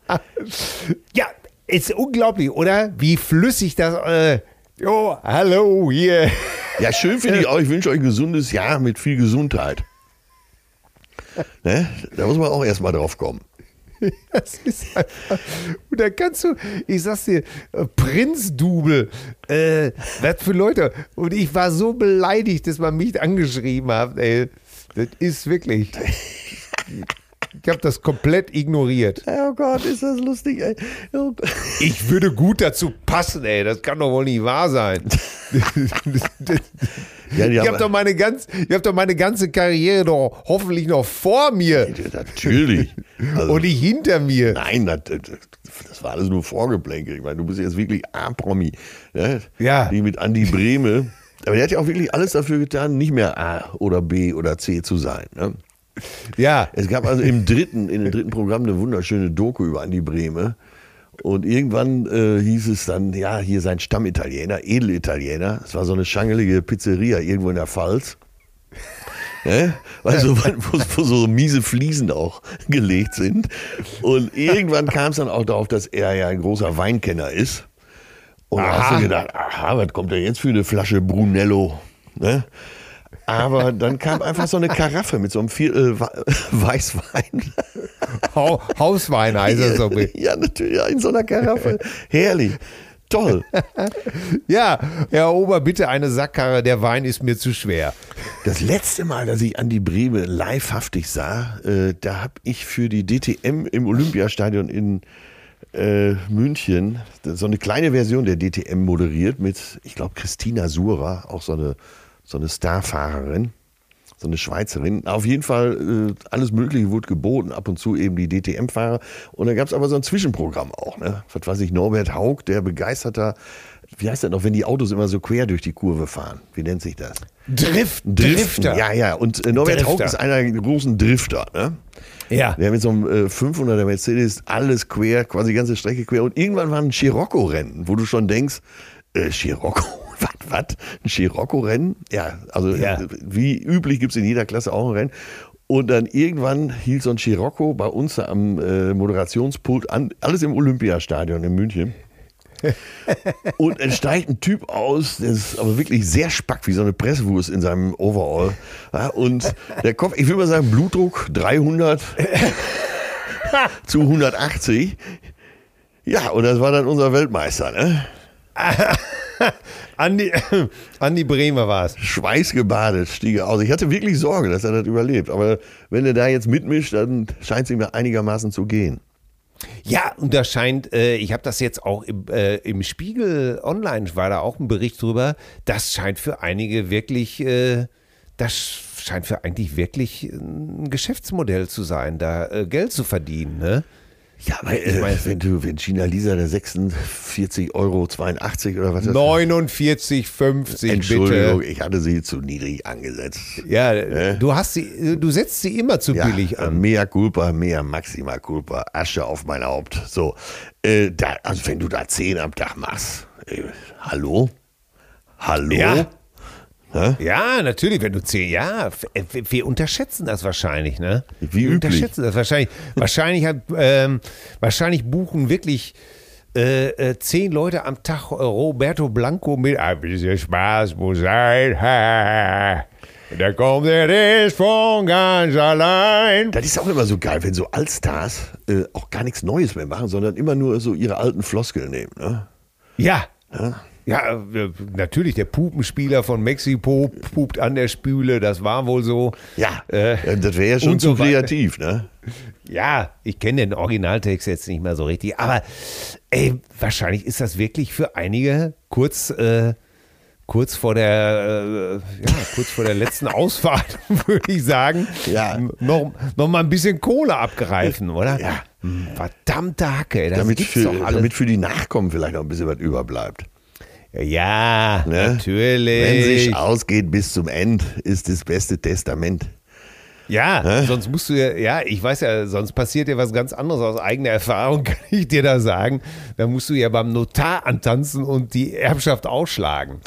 S3: Ja, ist unglaublich, oder? Wie flüssig das. Äh, jo, hallo hier.
S2: Ja, schön finde ich auch. Ich wünsche euch ein gesundes Jahr mit viel Gesundheit. Ne? Da muss man auch erstmal drauf kommen.
S3: Das ist einfach. Und da kannst du, ich sag's dir, äh, Prinzdubel, äh, was für Leute. Und ich war so beleidigt, dass man mich angeschrieben hat, ey. Das ist wirklich. Ich habe das komplett ignoriert.
S2: Oh Gott, ist das lustig, ey. Oh.
S3: Ich würde gut dazu passen, ey. Das kann doch wohl nicht wahr sein.
S2: Ja,
S3: Ich habe doch meine ganz, ich habe doch meine ganze Karriere doch hoffentlich noch vor mir
S2: Natürlich. Also,
S3: und nicht hinter mir.
S2: nein, das, das war alles nur Vorgeplänkel. Ich meine, du bist jetzt wirklich A-Promi. Ne?
S3: Ja.
S2: Die mit Andi Brehme. Aber der hat ja auch wirklich alles dafür getan, nicht mehr A oder B oder C zu sein. Ne?
S3: Ja,
S2: Es gab also im dritten, in dem dritten Programm eine wunderschöne Doku über Andi Brehme. Und irgendwann äh, hieß es dann, ja, hier sein Stammitaliener, Edelitaliener. Es war so eine schangelige Pizzeria irgendwo in der Pfalz. Ne? Weißt du, wo, wo so miese Fliesen auch gelegt sind. Und irgendwann kam es dann auch darauf, dass er ja ein großer Weinkenner ist. Und da hast
S3: Aha.
S2: du gedacht, aha, was kommt denn jetzt für eine Flasche Brunello? Ne? Aber dann kam einfach so eine Karaffe mit so einem Vier, äh, Weißwein.
S3: Hau Hauswein heißt das so.
S2: ja, natürlich, ja, in so einer Karaffe. Herrlich. Toll.
S3: Ja, Herr Ober, bitte eine Sackkarre, der Wein ist mir zu schwer.
S2: Das letzte Mal, dass ich Andi Brehme livehaftig sah, äh, da habe ich für die DTM im Olympiastadion in äh, München so eine kleine Version der DTM moderiert mit, ich glaube, Christina Sura, auch so eine, so eine Starfahrerin, so eine Schweizerin. Auf jeden Fall, äh, alles Mögliche wurde geboten, ab und zu eben die DTM-Fahrer. Und dann gab es aber so ein Zwischenprogramm auch. Ne? Was weiß ich, Norbert Haug, der begeisterter, wie heißt das noch, wenn die Autos immer so quer durch die Kurve fahren? Wie nennt sich das?
S3: Drift,
S2: Driften.
S3: Drifter.
S2: Ja, ja. Und äh, Norbert
S3: Drifter.
S2: Haug ist einer der großen Drifter. Ne?
S3: Ja.
S2: Der mit so einem äh, 500er Mercedes alles quer, quasi die ganze Strecke quer. Und irgendwann war ein Scirocco-Rennen, wo du schon denkst, äh, Scirocco, was, was? Ein Scirocco-Rennen? Ja, also
S3: Ja.
S2: äh, wie üblich gibt es in jeder Klasse auch ein Rennen. Und dann irgendwann hielt so ein Scirocco bei uns am äh, Moderationspult an, alles im Olympiastadion in München. Und es steigt ein Typ aus, der ist aber wirklich sehr spack, wie so eine Presswurst in seinem Overall. Ja, und der Kopf, ich will mal sagen, Blutdruck 300 zu 180. Ja, und das war dann unser Weltmeister, ne?
S3: Andi, Andi Bremer war es.
S2: Schweißgebadet stieg er aus. Ich hatte wirklich Sorge, dass er das überlebt. Aber wenn er da jetzt mitmischt, dann scheint es ihm ja einigermaßen zu gehen.
S3: Ja, und da scheint, äh, ich habe das jetzt auch im, äh, im Spiegel Online, war da auch ein Bericht drüber, das scheint für einige wirklich, äh, das scheint für eigentlich wirklich ein Geschäftsmodell zu sein, da äh, Geld zu verdienen. Ne?
S2: Ja, aber äh, wenn du, wenn China Lisa der 46,82 Euro oder was ist das?
S3: 49,50
S2: Entschuldigung,
S3: bitte.
S2: ich hatte sie zu niedrig angesetzt.
S3: Ja, du hast sie, du setzt sie immer zu
S2: Ja,
S3: billig
S2: äh,
S3: an.
S2: Mea culpa, mea maxima culpa, Asche auf mein Haupt. So, äh, da, also wenn du da 10 am Tag machst, äh, hallo? Hallo?
S3: Ja. Ja, natürlich, wenn du zehn, ja, wir unterschätzen das wahrscheinlich, ne?
S2: Wie
S3: wir
S2: üblich.
S3: unterschätzen das wahrscheinlich. wahrscheinlich hat, ähm, wahrscheinlich buchen wirklich äh, äh, zehn Leute am Tag Roberto Blanco mit ein bisschen Spaß muss sein. Ha. Da kommt der Rest von ganz allein.
S2: Das ist auch immer so geil, wenn so Allstars äh, auch gar nichts Neues mehr machen, sondern immer nur so ihre alten Floskeln nehmen. Ne?
S3: Ja. Ja, äh, natürlich, der Pupenspieler von Mexiko pupt an der Spüle, das war wohl so.
S2: Ja,
S3: Äh,
S2: das wäre ja schon zu
S3: so
S2: kreativ. Ne?
S3: Ja, ich kenne den Originaltext jetzt nicht mehr so richtig, aber ey, wahrscheinlich ist das wirklich für einige kurz, äh, kurz vor der, äh, ja, kurz vor der letzten Ausfahrt, würde ich sagen,
S2: Ja.
S3: noch, noch mal ein bisschen Kohle abgreifen, oder?
S2: Ja.
S3: Hm, Verdammte Hacke, das
S2: Damit für, damit für die Nachkommen vielleicht noch ein bisschen was überbleibt.
S3: Ja,
S2: Ne?
S3: natürlich.
S2: Wenn sich ausgeht bis zum End, ist das beste Testament.
S3: Ja, sonst musst du ja, ja, ich weiß ja, sonst passiert dir was ganz anderes aus eigener Erfahrung, kann ich dir da sagen. Da musst du ja beim Notar antanzen und die Erbschaft ausschlagen.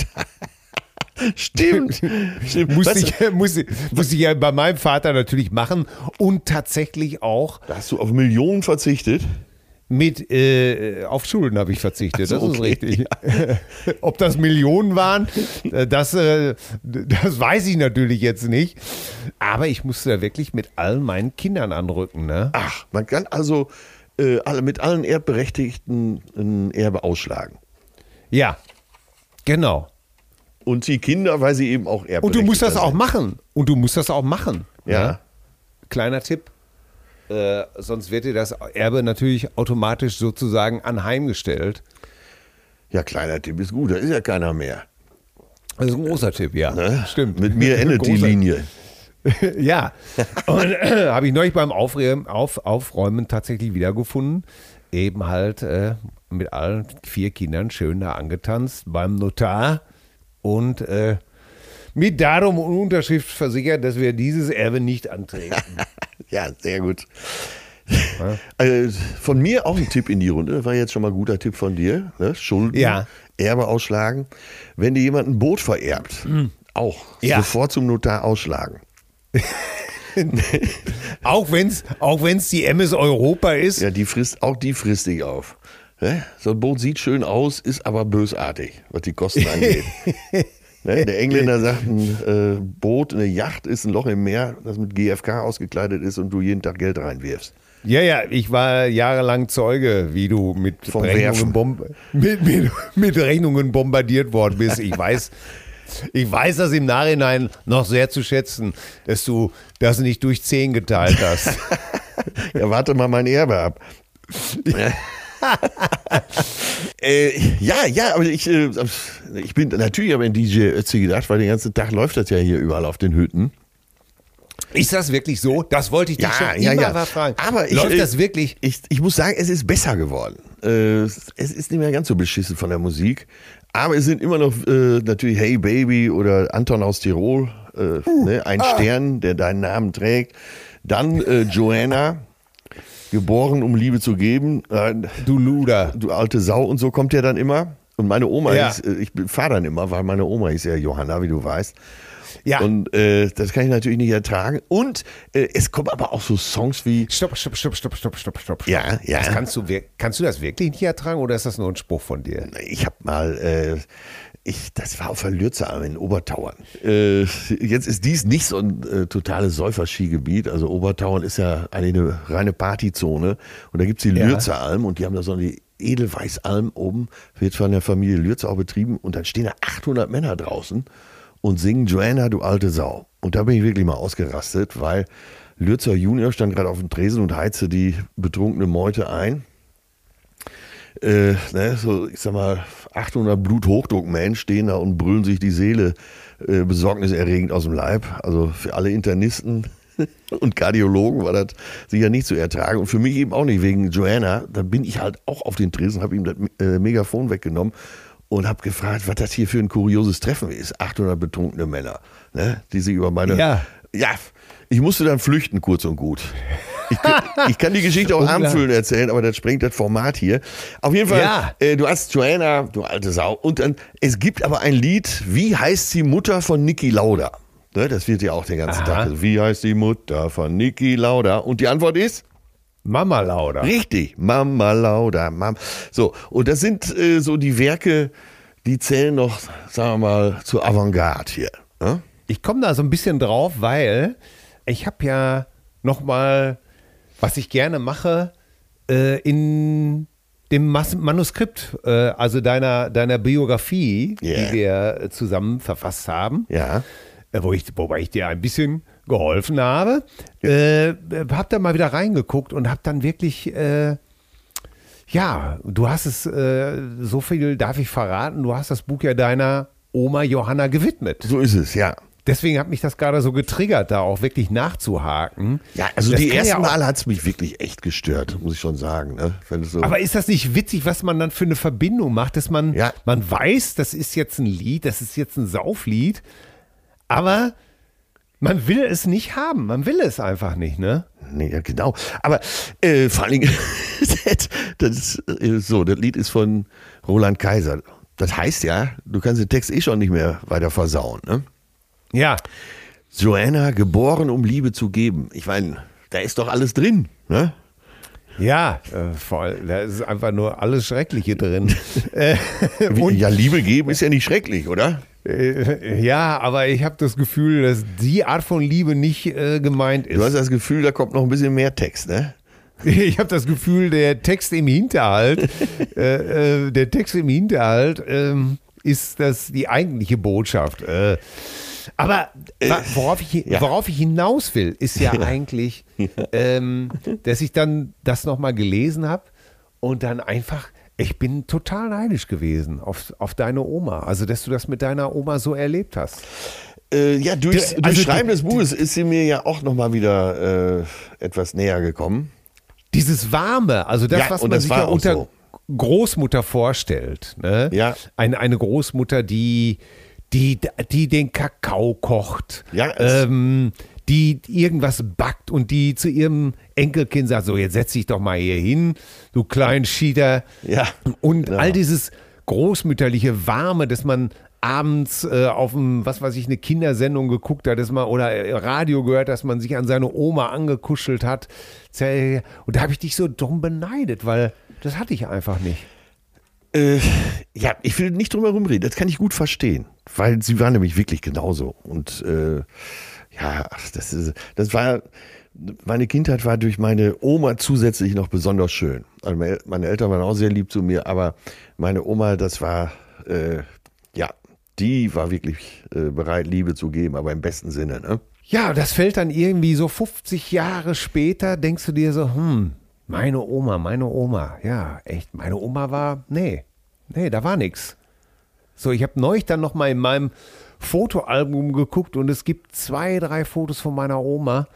S2: Stimmt. Stimmt. Du,
S3: ich, musste, musste ich ja bei meinem Vater natürlich machen und tatsächlich auch
S2: da hast du auf Millionen verzichtet.
S3: Mit äh, auf Schulden habe ich verzichtet.
S2: So,
S3: das ist
S2: okay.
S3: richtig. Ob das Millionen waren, äh, das, äh, das weiß ich natürlich jetzt nicht. Aber ich musste da wirklich mit allen meinen Kindern anrücken. Ne?
S2: Ach, man kann also äh, alle, mit allen Erbberechtigten ein Erbe ausschlagen.
S3: Ja, genau.
S2: Und die Kinder, weil sie eben auch Erbberechtigte
S3: Und du musst das auch
S2: sind.
S3: machen. Und du musst das auch machen.
S2: Ja.
S3: Ne? Kleiner Tipp. Äh, sonst wird dir das Erbe natürlich automatisch sozusagen anheimgestellt.
S2: Ja, kleiner Tipp ist gut, da ist ja keiner mehr.
S3: Das ist ein großer Tipp, ja.
S2: Ne?
S3: Stimmt.
S2: Mit mir endet die Linie.
S3: ja. Und äh, habe ich neulich beim Aufräumen, auf, Aufräumen tatsächlich wiedergefunden. Eben halt äh, mit allen vier Kindern schön da angetanzt beim Notar und äh, mit Datum und Unterschrift versichert, dass wir dieses Erbe nicht antreten.
S2: Ja, sehr gut. Äh, von mir auch ein Tipp in die Runde. War jetzt schon mal ein guter Tipp von dir. Ne? Schulden,
S3: Ja.
S2: Erbe ausschlagen. Wenn dir jemand ein Boot vererbt, auch
S3: Hm. Ja.
S2: sofort zum Notar ausschlagen.
S3: Auch wenn es auch wenn's die MS Europa ist.
S2: Ja, die frisst, auch die frisst dich auf. Ne? So ein Boot sieht schön aus, ist aber bösartig, was die Kosten angeht. Ne? Der Engländer sagt, ein äh, Boot, eine Yacht ist ein Loch im Meer, das mit GFK ausgekleidet ist und du jeden Tag Geld reinwirfst.
S3: Ja, ja, ich war jahrelang Zeuge, wie du mit,
S2: Vom
S3: Rechnungen, bom mit, mit, mit Rechnungen bombardiert worden bist. Ich weiß, ich weiß das im Nachhinein noch sehr zu schätzen, dass du das nicht durch zehn geteilt hast.
S2: Ja, warte mal mein Erbe ab. äh, ja, ja, aber ich, äh, ich bin natürlich aber in DJ Ötzi gedacht, weil den ganzen Tag läuft das ja hier überall auf den Hütten.
S3: Ist das wirklich so? Das wollte ich dich
S2: Ja,
S3: schon
S2: ja,
S3: immer
S2: ja.
S3: mal fragen.
S2: Aber ich,
S3: Läuft
S2: äh,
S3: das wirklich?
S2: Ich, ich muss sagen, es ist besser geworden. Äh, es ist nicht mehr ganz so beschissen von der Musik. Aber es sind immer noch äh, natürlich Hey Baby oder Anton aus Tirol, äh, ne, ein
S3: Ah.
S2: Stern, der deinen Namen trägt. Dann äh, Joanna, geboren, um Liebe zu geben. Äh,
S3: Du Luder.
S2: du alte Sau und so kommt ja dann immer. Und meine Oma
S3: Ja.
S2: hieß, äh, ich fahre dann immer, weil meine Oma hieß ja Johanna, wie du weißt.
S3: Ja.
S2: Und äh, das kann ich natürlich nicht ertragen. Und äh, es kommen aber auch so Songs wie
S3: Stopp, stopp, stopp, stopp, stopp, stopp, stopp.
S2: Ja, ja.
S3: Das kannst, du, kannst du das wirklich nicht ertragen oder ist das nur ein Spruch von dir?
S2: Ich habe mal, äh, ich, das war auf der Lürzalm in Obertauern. Äh, jetzt ist dies nicht so ein äh, totales Säuferskigebiet. Also Obertauern ist ja eigentlich eine reine Partyzone. Und da gibt's die
S3: Ja.
S2: Lürzeralm und die haben da so eine Edelweißalm oben, wird von der Familie Lürzer auch betrieben. Und dann stehen da 800 Männer draußen und singen Joanna, du alte Sau. Und da bin ich wirklich mal ausgerastet, weil Lürzer Junior stand gerade auf dem Tresen und heizte die betrunkene Meute ein äh, ne, so, ich sag mal, 800 Bluthochdruckmenschen stehen da und brüllen sich die Seele äh, besorgniserregend aus dem Leib. Also für alle Internisten und Kardiologen war das sicher nicht zu ertragen. Und für mich eben auch nicht, wegen Joanna. Dann bin ich halt auch auf den Tresen, habe ihm das äh, Megafon weggenommen und habe gefragt, was das hier für ein kurioses Treffen ist. 800 betrunkene Männer, ne, die sich über meine.
S3: Ja.
S2: Ja, ich musste dann flüchten, kurz und gut. Ich, kann- ich kann die Geschichte auch anfüllen erzählen, aber das sprengt das Format hier. Auf jeden Fall,
S3: Ja.
S2: äh, du hast Joanna, du alte Sau. Und dann, es gibt aber ein Lied, wie heißt die Mutter von Niki Lauda? Ne, das wird ja auch den ganzen
S3: Aha.
S2: Tag. Also, wie heißt die Mutter von Niki Lauda? Und die Antwort ist?
S3: Mama Lauda.
S2: Richtig, Mama Lauda. Mam. So, und das sind äh, so die Werke, die zählen noch, sagen wir mal, zur Avantgarde hier. Ne?
S3: Ich komme da so ein bisschen drauf, weil ich habe ja noch mal, was ich gerne mache, äh, in dem Mas Manuskript, äh, also deiner, deiner Biografie,
S2: Yeah.
S3: die wir äh, zusammen verfasst haben,
S2: Ja.
S3: äh, wo ich, wobei ich dir ein bisschen geholfen habe, äh, habe da mal wieder reingeguckt und habe dann wirklich, äh, ja, du hast es, äh, so viel darf ich verraten, du hast das Buch ja deiner Oma Johanna gewidmet.
S2: So ist es, ja.
S3: Deswegen hat mich das gerade so getriggert, da auch wirklich nachzuhaken.
S2: Ja, also
S3: Das
S2: die ersten
S3: ja
S2: Male hat es mich wirklich echt gestört, muss ich schon sagen. Ne? So
S3: Aber ist das nicht witzig, was man dann für eine Verbindung macht, dass man,
S2: Ja.
S3: man weiß, das ist jetzt ein Lied, das ist jetzt ein Sauflied, aber man will es nicht haben. Man will es einfach nicht, ne?
S2: Nee, ja, genau. Aber äh, vor allen Dingen, das, das ist äh, so, das Lied ist von Roland Kaiser. Das heißt ja, du kannst den Text eh schon nicht mehr weiter versauen. Ne?
S3: Ja.
S2: Joanna, geboren, um Liebe zu geben. Ich meine, da ist doch alles drin. Ne?
S3: Ja, äh, voll. Da ist einfach nur alles Schreckliche drin. äh, und,
S2: ja, Liebe geben ist ja nicht schrecklich, oder?
S3: äh, ja, aber ich habe das Gefühl, dass die Art von Liebe nicht äh, gemeint ist.
S2: Du hast das Gefühl, da kommt noch ein bisschen mehr Text, ne?
S3: Ich habe das Gefühl, der Text im Hinterhalt, äh, äh, der Text im Hinterhalt ähm, ist das die eigentliche Botschaft. Äh, aber wa- worauf ich,
S2: ja.
S3: worauf ich hinaus will, ist ja, eigentlich, ähm, dass ich dann das nochmal gelesen habe und dann einfach, ich bin total neidisch gewesen auf, auf deine Oma. Also, dass du das mit deiner Oma so erlebt hast.
S2: Äh, ja, durch,
S3: Du-
S2: durch
S3: also
S2: Schreiben des Buches ist sie mir ja auch nochmal wieder äh, etwas näher gekommen.
S3: Dieses Warme, also das,
S2: Ja,
S3: was man
S2: das
S3: sich ja unter
S2: so.
S3: Großmutter vorstellt. Ne?
S2: Ja.
S3: Eine, eine Großmutter, die, die, die den Kakao kocht.
S2: Ja,
S3: ähm, die irgendwas backt und die zu ihrem Enkelkind sagt, so jetzt setz dich doch mal hier hin, du kleinen Schieder.
S2: Ja,
S3: Und
S2: genau.
S3: all dieses großmütterliche Warme, dass man abends äh, auf dem, was weiß ich, eine Kindersendung geguckt hat, dass man oder äh, Radio gehört, dass man sich an seine Oma angekuschelt hat. Und da habe ich dich so dumm beneidet, weil das hatte ich einfach nicht.
S2: Äh, ja, ich will nicht drum herum reden, das kann ich gut verstehen, weil sie war nämlich wirklich genauso. Und äh, ja, das, ist, das war, meine Kindheit war durch meine Oma zusätzlich noch besonders schön. Also meine, meine Eltern waren auch sehr lieb zu mir, aber meine Oma, das war, äh, ja, die war wirklich äh, bereit, Liebe zu geben, aber im besten Sinne. Ne?
S3: Ja, das fällt dann irgendwie so 50 Jahre später, denkst du dir so, hm, meine Oma, meine Oma, ja, echt, meine Oma war, nee, nee, da war nix. So, ich habe neulich dann noch mal in meinem Fotoalbum geguckt und es gibt zwei, drei Fotos von meiner Oma,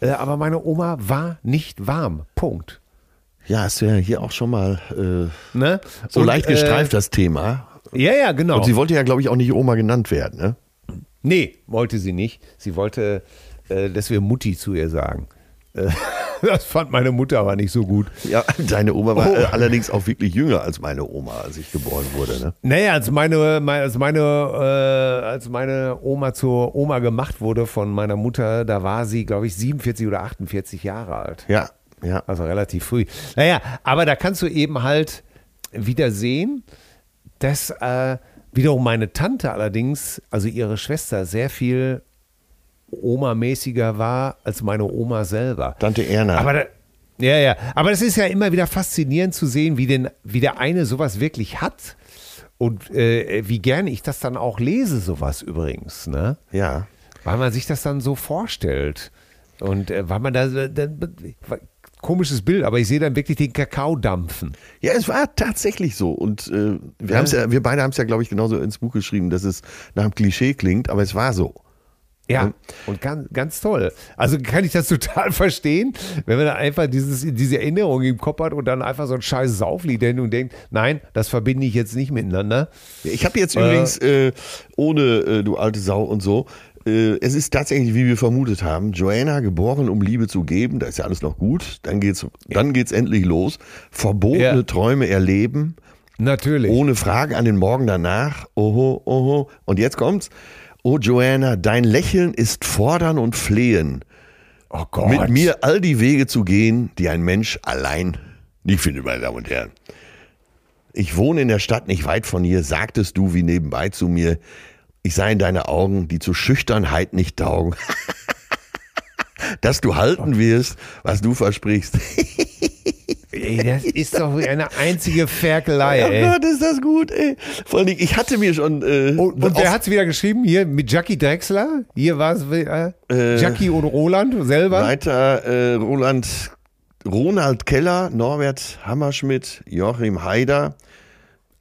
S3: äh, aber meine Oma war nicht warm, Punkt.
S2: Ja, hast du ja hier auch schon mal äh,
S3: Ne?
S2: so
S3: Und,
S2: leicht gestreift, das Thema.
S3: Äh, ja, ja, genau.
S2: Und sie wollte ja, glaube ich, auch nicht Oma genannt werden. Ne?
S3: Nee, wollte sie nicht. Sie wollte, äh, dass wir Mutti zu ihr sagen. Das fand meine Mutter aber nicht so gut.
S2: Ja, deine Oma war
S3: Oh.
S2: allerdings auch wirklich jünger als meine Oma, als ich geboren wurde. Ne?
S3: Naja, als meine, mein- als meine, äh, als meine Oma zur Oma gemacht wurde von meiner Mutter, da war sie, glaube ich, 47 oder 48 Jahre alt.
S2: Ja, ja.
S3: Also relativ früh. Naja, aber da kannst du eben halt wieder sehen, dass äh, wiederum meine Tante allerdings, also ihre Schwester, sehr viel Oma-mäßiger war als meine Oma selber.
S2: Tante Erna.
S3: Aber da, ja, ja. Aber es ist ja immer wieder faszinierend zu sehen, wie, denn, wie der eine sowas wirklich hat. Und äh, wie gerne ich das dann auch lese, sowas übrigens, ne?
S2: ja.
S3: Weil man sich das dann so vorstellt. Und äh, weil man da, da komisches Bild, aber ich sehe dann wirklich den Kakao dampfen.
S2: Ja, es war tatsächlich so. Und äh, wir, haben's ja, wir beide haben es ja, glaube ich, genauso ins Buch geschrieben, dass es nach einem Klischee klingt, aber es war so.
S3: Ja, und ganz, ganz toll. Also kann ich das total verstehen, wenn man da einfach dieses, diese Erinnerung im Kopf hat und dann einfach so ein scheiß Sauflied denkt und denkt, nein, das verbinde ich jetzt nicht miteinander.
S2: Ich habe jetzt übrigens, äh, ohne äh, du alte Sau und so, äh, es ist tatsächlich, wie wir vermutet haben, Joanna geboren, um Liebe zu geben, da ist ja alles noch gut, dann geht's, dann geht's endlich los. Verbotene
S3: Ja.
S2: Träume erleben,
S3: Natürlich.
S2: ohne Frage an den Morgen danach. Oho, oho. Und jetzt kommt's. Oh Joanna, dein Lächeln ist fordern und flehen.
S3: oh Gott.
S2: Mit mir all die Wege zu gehen, die ein Mensch allein nicht findet, meine Damen und Herren. Ich wohne in der Stadt nicht weit von hier, sagtest du wie nebenbei zu mir. Ich sei in deine Augen, die zu Schüchternheit nicht taugen. Dass du halten wirst, was du versprichst.
S3: Ey, das ist doch eine einzige Ferkelei,
S2: Oh
S3: ey.
S2: Gott, ist das gut, ey. Vor allem, ich hatte mir schon. Äh,
S3: Und, und
S2: auf-
S3: wer hat's wieder geschrieben? Hier mit Jackie Drexler? Hier war es äh, Jackie und Roland selber.
S2: Weiter äh, Roland, Ronald Keller, Norbert Hammerschmidt, Joachim Haider,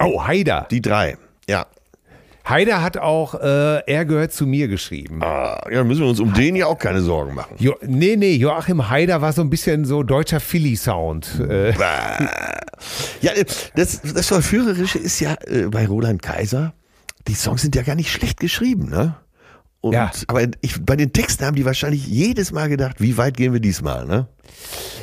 S3: Oh, Haider.
S2: die drei. Ja.
S3: Haider hat auch äh, Er gehört zu mir geschrieben.
S2: Ah, ja, müssen wir uns um den ja auch keine Sorgen machen.
S3: Jo, nee, nee, Joachim Haider war so ein bisschen so deutscher Philly-Sound. Äh,
S2: Ja, äh, das, das Verführerische ist ja äh, bei Roland Kaiser, die Songs sind ja gar nicht schlecht geschrieben, ne? Und,
S3: Ja.
S2: Aber ich, bei den Texten haben die wahrscheinlich jedes Mal gedacht, wie weit gehen wir diesmal, ne?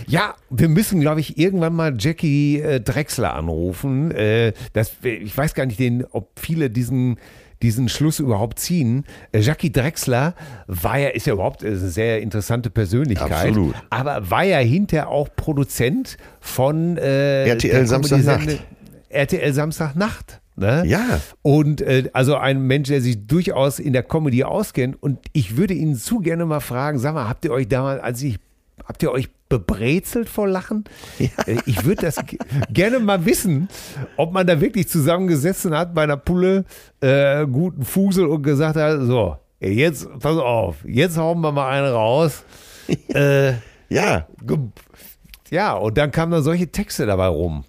S3: ja, wir müssen, glaube ich, irgendwann mal Jackie äh, Drexler anrufen. Äh, das, ich weiß gar nicht, den, ob viele diesen diesen Schluss überhaupt ziehen. Äh, Jackie Drexler war ja, ist ja überhaupt äh, eine sehr interessante Persönlichkeit.
S2: Absolut.
S3: Aber war ja hinterher auch Produzent von äh,
S2: RTL Samstagnacht.
S3: RTL Samstagnacht. Ne?
S2: Ja.
S3: Und äh, also ein Mensch, der sich durchaus in der Comedy auskennt. Und ich würde ihn zu gerne mal fragen, sag mal, habt ihr euch damals, als ich, habt ihr euch bebrezelt vor Lachen? Äh, Ich würde das ge- gerne mal wissen, ob man da wirklich zusammengesessen hat bei einer Pulle, äh, guten Fusel und gesagt hat, so, jetzt, pass auf, jetzt hauen wir mal einen raus. äh,
S2: Ja,
S3: ja, und dann kamen dann solche Texte dabei rum.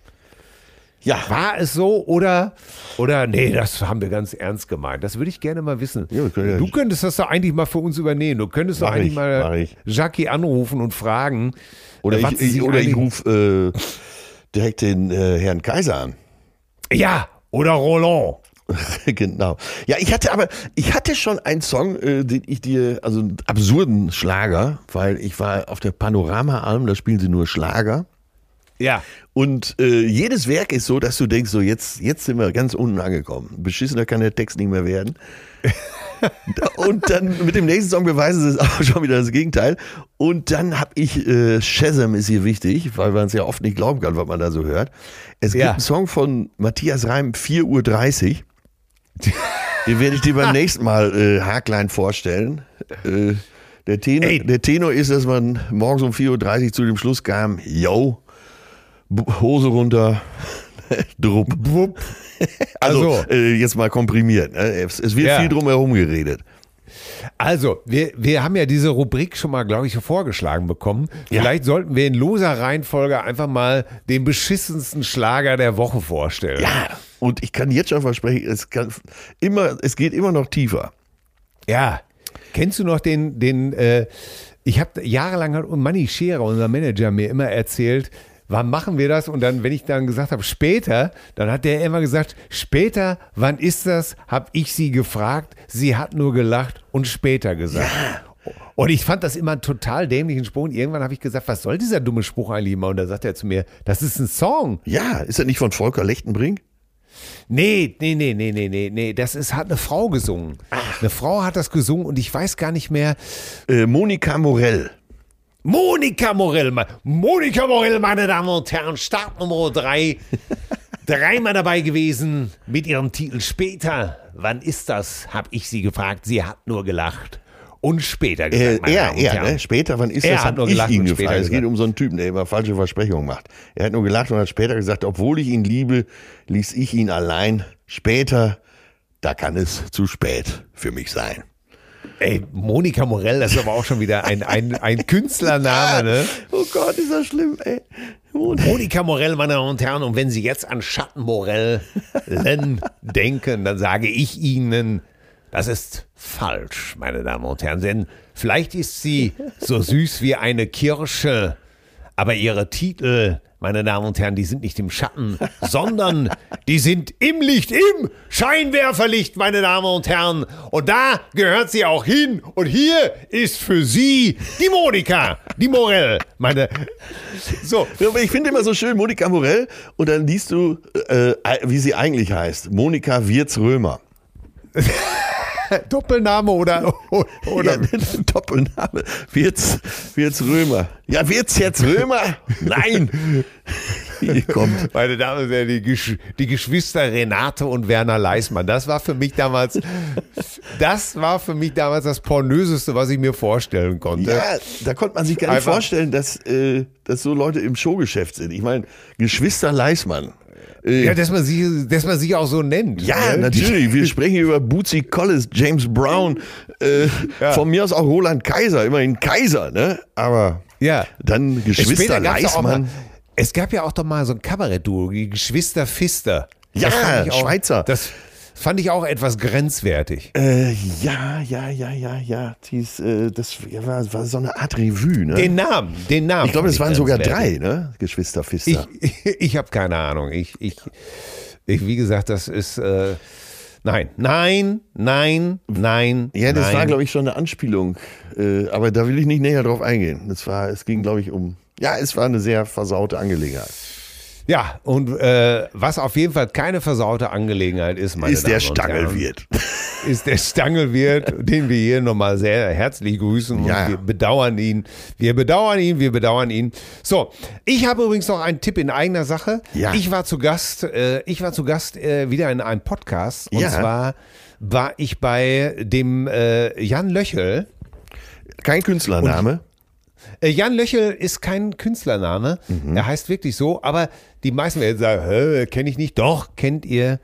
S2: Ja.
S3: War es so oder, oder nee, das haben wir ganz ernst gemeint. Das würde ich gerne mal wissen.
S2: Ja,
S3: du könntest das doch eigentlich mal für uns übernehmen. Du könntest doch eigentlich
S2: ich,
S3: mal. Jackie anrufen und fragen.
S2: Oder
S3: was
S2: ich, ich, oder ich rufe äh, direkt den äh, Herrn Kaiser an.
S3: Ja, oder Roland.
S2: genau. Ja, ich hatte aber, ich hatte schon einen Song, äh, den ich dir, also einen absurden Schlager, weil ich war auf der Panorama-Alm, da spielen sie nur Schlager.
S3: Ja.
S2: Und äh, jedes Werk ist so, dass du denkst, so jetzt, jetzt sind wir ganz unten angekommen. Beschissener kann der Text nicht mehr werden. Und dann mit dem nächsten Song beweisen sie es auch schon wieder das Gegenteil. Und dann habe ich, äh, Shazam ist hier wichtig, weil man es ja oft nicht glauben kann, was man da so hört. Es gibt
S3: Ja.
S2: einen Song von Matthias Reim, 4.30 Uhr. Den werde ich dir beim nächsten Mal äh, haarklein vorstellen. Äh, der, Tenor,
S3: Ey.
S2: der Tenor ist, dass man morgens um 4.30 Uhr zu dem Schluss kam, yo, Hose runter, drupp.
S3: Wupp.
S2: Also,
S3: Also.
S2: äh, jetzt mal komprimiert. Ne? Es, es wird
S3: Ja.
S2: viel drum herum geredet.
S3: Also, wir, wir haben ja diese Rubrik schon mal, glaube ich, vorgeschlagen bekommen.
S2: Ja.
S3: Vielleicht sollten wir in loser Reihenfolge einfach mal den beschissensten Schlager der Woche vorstellen.
S2: Ja, und ich kann jetzt schon versprechen, es, kann immer, es geht immer noch tiefer.
S3: Ja. Kennst du noch den, den, äh, ich habe jahrelang hat Manni Scherer, unser Manager, mir immer erzählt, wann machen wir das? Und dann, wenn ich dann gesagt habe, später, dann hat der immer gesagt, später, wann ist das? Habe ich sie gefragt, sie hat nur gelacht und später gesagt. Und ich fand das immer einen total dämlichen Spruch. Und irgendwann habe ich gesagt, was soll dieser dumme Spruch eigentlich immer? Und da sagt er zu mir, das ist ein Song.
S2: Ja, ist das nicht von Volker Lechtenbrink?
S3: Nee, nee, nee, nee, nee, nee, nee. Das ist, hat eine Frau gesungen. Eine Frau hat das gesungen und ich weiß gar nicht mehr,
S2: Äh, Monika Morell.
S3: Monika Morell, Monika Morell, meine Damen und Herren, Start Nummer drei. Dreimal dabei gewesen mit ihrem Titel Später. Wann ist das? Hab ich sie gefragt. Sie hat nur gelacht. Und später
S2: Äh,
S3: gesagt. meine
S2: er, er, ne? Später, wann ist
S3: Er
S2: das?
S3: hat nur
S2: ich
S3: gelacht
S2: ihn gefragt. Es geht um so einen Typen, der immer falsche Versprechungen macht. Er hat nur gelacht und hat später gesagt, obwohl ich ihn liebe, ließ ich ihn allein. Später, da kann es zu spät für mich sein.
S3: Ey, Monika Morell, das ist aber auch schon wieder ein, ein, ein Künstlername, ne?
S2: Oh Gott, ist das schlimm, ey. Monika.
S3: Monika Morell, meine Damen und Herren, und wenn Sie jetzt an Schattenmorellen denken, dann sage ich Ihnen, Das ist falsch, meine Damen und Herren, denn vielleicht ist sie so süß wie eine Kirsche, aber ihre Titel, meine Damen und Herren, die sind nicht im Schatten, sondern die sind im Licht, im Scheinwerferlicht, meine Damen und Herren. Und da gehört sie auch hin. Und hier ist für Sie die Monika, die Morell, meine.
S2: So. Ich finde immer so schön Monika Morell und dann liest du, äh, wie sie eigentlich heißt. Monika Wirz-Römer.
S3: Doppelname oder, oder
S2: ja, Doppelname. Wird's, wird's Römer. Ja, wird's jetzt Römer? Nein.
S3: Hier kommt. Meine Damen und Herren, die, Gesch die Geschwister Renate und Werner Leismann. Das war für mich damals, das war für mich damals das pornöseste, was ich mir vorstellen konnte.
S2: Ja, da konnte man sich gar nicht Einfach. vorstellen, dass, äh, dass so Leute im Showgeschäft sind. Ich meine, Geschwister Leismann.
S3: Äh, ja, dass man, sich, dass man sich auch so nennt.
S2: Ja, ne? natürlich. Wir sprechen über Bootsy Collins, James Brown, äh, ja. von mir aus auch Roland Kaiser, immerhin Kaiser, ne? Aber ja. dann Geschwister Leismann.
S3: Es gab ja auch doch mal so ein Kabarett-Duo, die Geschwister Fister.
S2: Ja, auch, Schweizer.
S3: Das, Fand ich auch etwas grenzwertig.
S2: Äh, ja, ja, ja, ja, ja. Dies, äh, das war, war, so eine Art Revue, ne?
S3: Den Namen, den Namen.
S2: Ich glaube, es waren sogar drei, ne? Geschwister Pfister.
S3: Ich, ich, ich habe keine Ahnung. Ich, ich, ich, wie gesagt, das ist. Äh, Nein, nein, nein, nein.
S2: Ja, das
S3: nein.
S2: war, glaube ich, schon eine Anspielung. Äh, aber da will ich nicht näher drauf eingehen. Das war, es ging, glaube ich, um. Ja, es war eine sehr versaute Angelegenheit.
S3: Ja, und äh, was auf jeden Fall keine versaute Angelegenheit ist, meine
S2: ist
S3: Damen
S2: der Stangelwirt.
S3: Ist der Stangelwirt, den wir hier nochmal sehr herzlich grüßen ja. und wir bedauern ihn. Wir bedauern ihn, wir bedauern ihn. So, ich habe übrigens noch einen Tipp in eigener Sache. Ja. Ich war zu Gast, äh, ich war zu Gast äh, wieder in einem Podcast und ja. zwar war ich bei dem äh, Jan Löchel.
S2: Kein Künstlername.
S3: Äh, Jan Löchel ist kein Künstlername. Mhm. Er heißt wirklich so, aber die meisten werden sagen, kenne ich nicht. Doch, kennt ihr.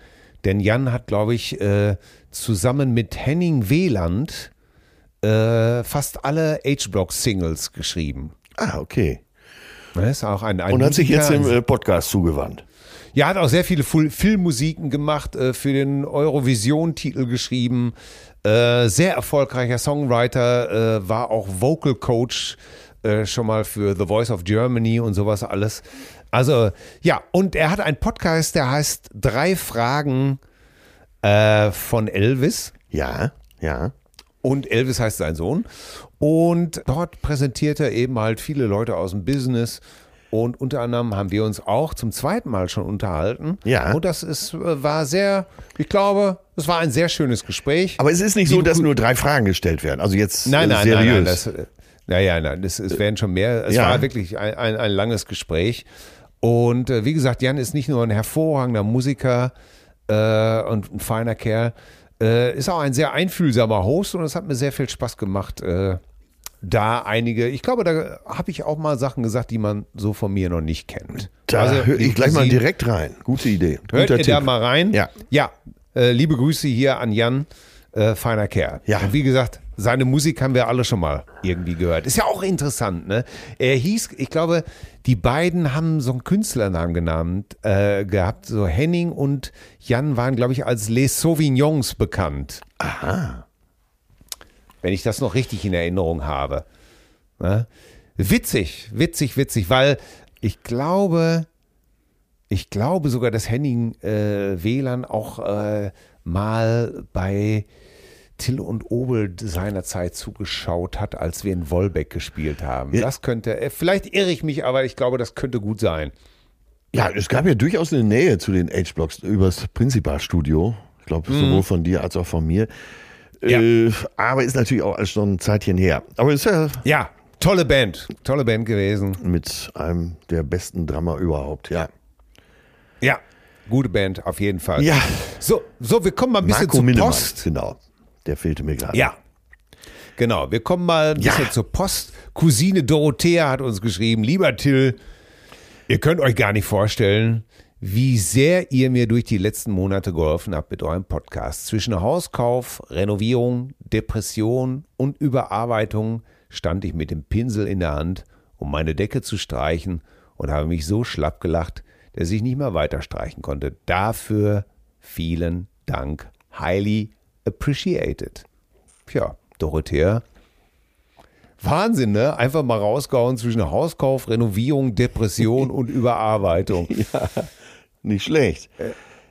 S3: Denn Jan hat, glaube ich, äh, zusammen mit Henning Wieland äh, fast alle H-Block-Singles geschrieben.
S2: Ah, okay.
S3: Das ist auch ein, ein
S2: Und hat sich jetzt im äh, Podcast zugewandt.
S3: Ja, hat auch sehr viele Filmmusiken gemacht, äh, für den Eurovision-Titel geschrieben. Äh, sehr erfolgreicher Songwriter, war auch Vocal Coach äh, schon mal für The Voice of Germany und sowas alles. Also ja, und er hat einen Podcast, der heißt Drei Fragen äh, von Elvis.
S2: Ja, ja.
S3: Und Elvis heißt sein Sohn. Und dort präsentiert er eben halt viele Leute aus dem Business. Und unter anderem haben wir uns auch zum zweiten Mal schon unterhalten.
S2: Ja.
S3: Und das ist, äh, war sehr, ich glaube, es war ein sehr schönes Gespräch.
S2: Aber es ist nicht so, dass nur drei Fragen gestellt werden. Also jetzt
S3: nein, nein, seriös. Nein, nein, das, naja, nein, es, es werden schon mehr. Es ja. war wirklich ein, ein, ein, langes Gespräch. Und äh, wie gesagt, Jan ist nicht nur ein hervorragender Musiker äh, und ein feiner Kerl, äh, ist auch ein sehr einfühlsamer Host und es hat mir sehr viel Spaß gemacht. Äh, da einige, ich glaube, da habe ich auch mal Sachen gesagt, die man so von mir noch nicht kennt.
S2: Da also, höre ich gleich mal direkt rein. Gute Idee.
S3: Hört
S2: ihr
S3: Tipp. da mal rein?
S2: Ja.
S3: Ja, äh, liebe Grüße hier an Jan, äh, feiner Kerl.
S2: Ja.
S3: Und wie gesagt, seine Musik haben wir alle schon mal irgendwie gehört. Ist ja auch interessant, ne? Er hieß, ich glaube, die beiden haben so einen Künstlernamen genannt, äh, gehabt. So Henning und Jan waren, glaube ich, als Les Sauvignons bekannt.
S2: Aha.
S3: Wenn ich das noch richtig in Erinnerung habe. Ne? Witzig, witzig, witzig, weil ich glaube, ich glaube sogar, dass Henning äh, WLAN auch äh, mal bei Till und Obel seinerzeit zugeschaut hat, als wir in Wolbeck gespielt haben. Ja. Das könnte, äh, vielleicht irre ich mich, aber ich glaube, das könnte gut sein.
S2: Ja, es gab ja durchaus eine Nähe zu den H-Blocks übers Prinzipalstudio. Ich glaube, mhm. sowohl von dir als auch von mir. Ja. Äh, aber ist natürlich auch schon ein Zeitchen her. Aber ist ja.
S3: Ja, tolle Band. Tolle Band gewesen.
S2: Mit einem der besten Drummer überhaupt, ja.
S3: Ja, gute Band, auf jeden Fall.
S2: Ja.
S3: So, so wir kommen mal ein bisschen
S2: Marco
S3: zur
S2: Minnemann,
S3: Post.
S2: Genau. Der fehlte mir gerade.
S3: Ja. Genau, wir kommen mal ein bisschen zur Post. Cousine Dorothea hat uns geschrieben, lieber Till, ihr könnt euch gar nicht vorstellen, wie sehr ihr mir durch die letzten Monate geholfen habt mit eurem Podcast. Zwischen Hauskauf, Renovierung, Depression und Überarbeitung stand ich mit dem Pinsel in der Hand, um meine Decke zu streichen und habe mich so schlapp gelacht, dass ich nicht mehr weiter streichen konnte. Dafür vielen Dank. Highly appreciated. Tja, Dorothea. Wahnsinn, ne? Einfach mal rausgehauen zwischen Hauskauf, Renovierung, Depression und Überarbeitung.
S2: Ja, nicht schlecht.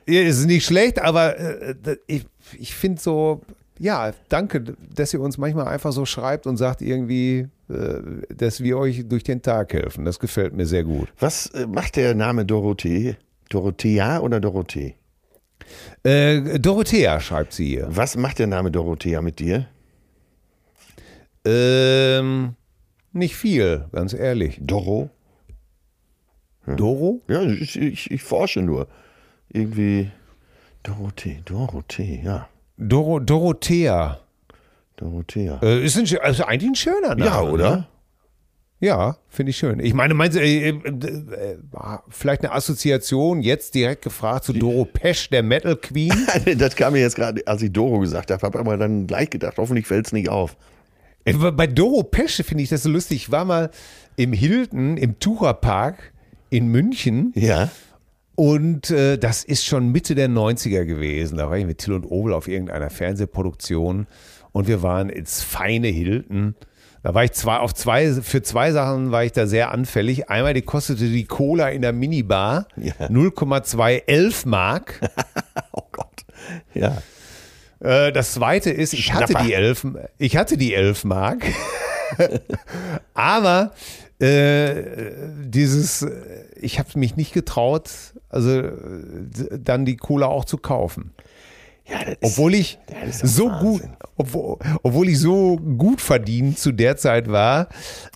S3: Ja, ist nicht schlecht, aber äh, ich, ich finde so, ja, danke, dass ihr uns manchmal einfach so schreibt und sagt irgendwie, äh, dass wir euch durch den Tag helfen. Das gefällt mir sehr gut.
S2: Was äh, macht der Name Dorothee? Dorothea oder Dorothee?
S3: Äh, Dorothea schreibt sie hier.
S2: Was macht der Name Dorothea mit dir?
S3: Ähm, nicht viel, ganz ehrlich.
S2: Doro?
S3: Doro?
S2: Ja, ich, ich, ich forsche nur. Irgendwie Dorothee, Dorothee, ja.
S3: Doro, Dorothea.
S2: Dorothea.
S3: Äh, ist ein, also eigentlich ein schöner Name.
S2: ja, oder?
S3: Ne? Ja, finde ich schön. Ich meine, meinst du, äh, äh, äh, vielleicht eine Assoziation jetzt direkt gefragt zu Doro Pesch, der Metal Queen?
S2: das kam mir jetzt gerade, als ich Doro gesagt habe, habe aber dann gleich gedacht, hoffentlich fällt es nicht auf.
S3: Äh, Bei Doro Pesch finde ich das so lustig. Ich war mal im Hilton, im Tucherpark in München
S2: Ja.
S3: und äh, das ist schon Mitte der 90er gewesen. Da war ich mit Till und Obel auf irgendeiner Fernsehproduktion und wir waren ins feine Hilton. Da war ich zwei, auf zwei, für zwei Sachen war ich da sehr anfällig. Einmal die kostete die Cola in der Minibar
S2: Ja.
S3: 0,211 Mark.
S2: Oh Gott. Ja.
S3: Äh, Das zweite ist, ich hatte die 11, ich hatte die 11 Mark, aber äh, dieses, ich habe mich nicht getraut, also dann die Cola auch zu kaufen.
S2: Ja,
S3: Obwohl ich
S2: ist
S3: so
S2: Wahnsinn.
S3: gut, obwohl, obwohl ich so gut verdient zu der Zeit war,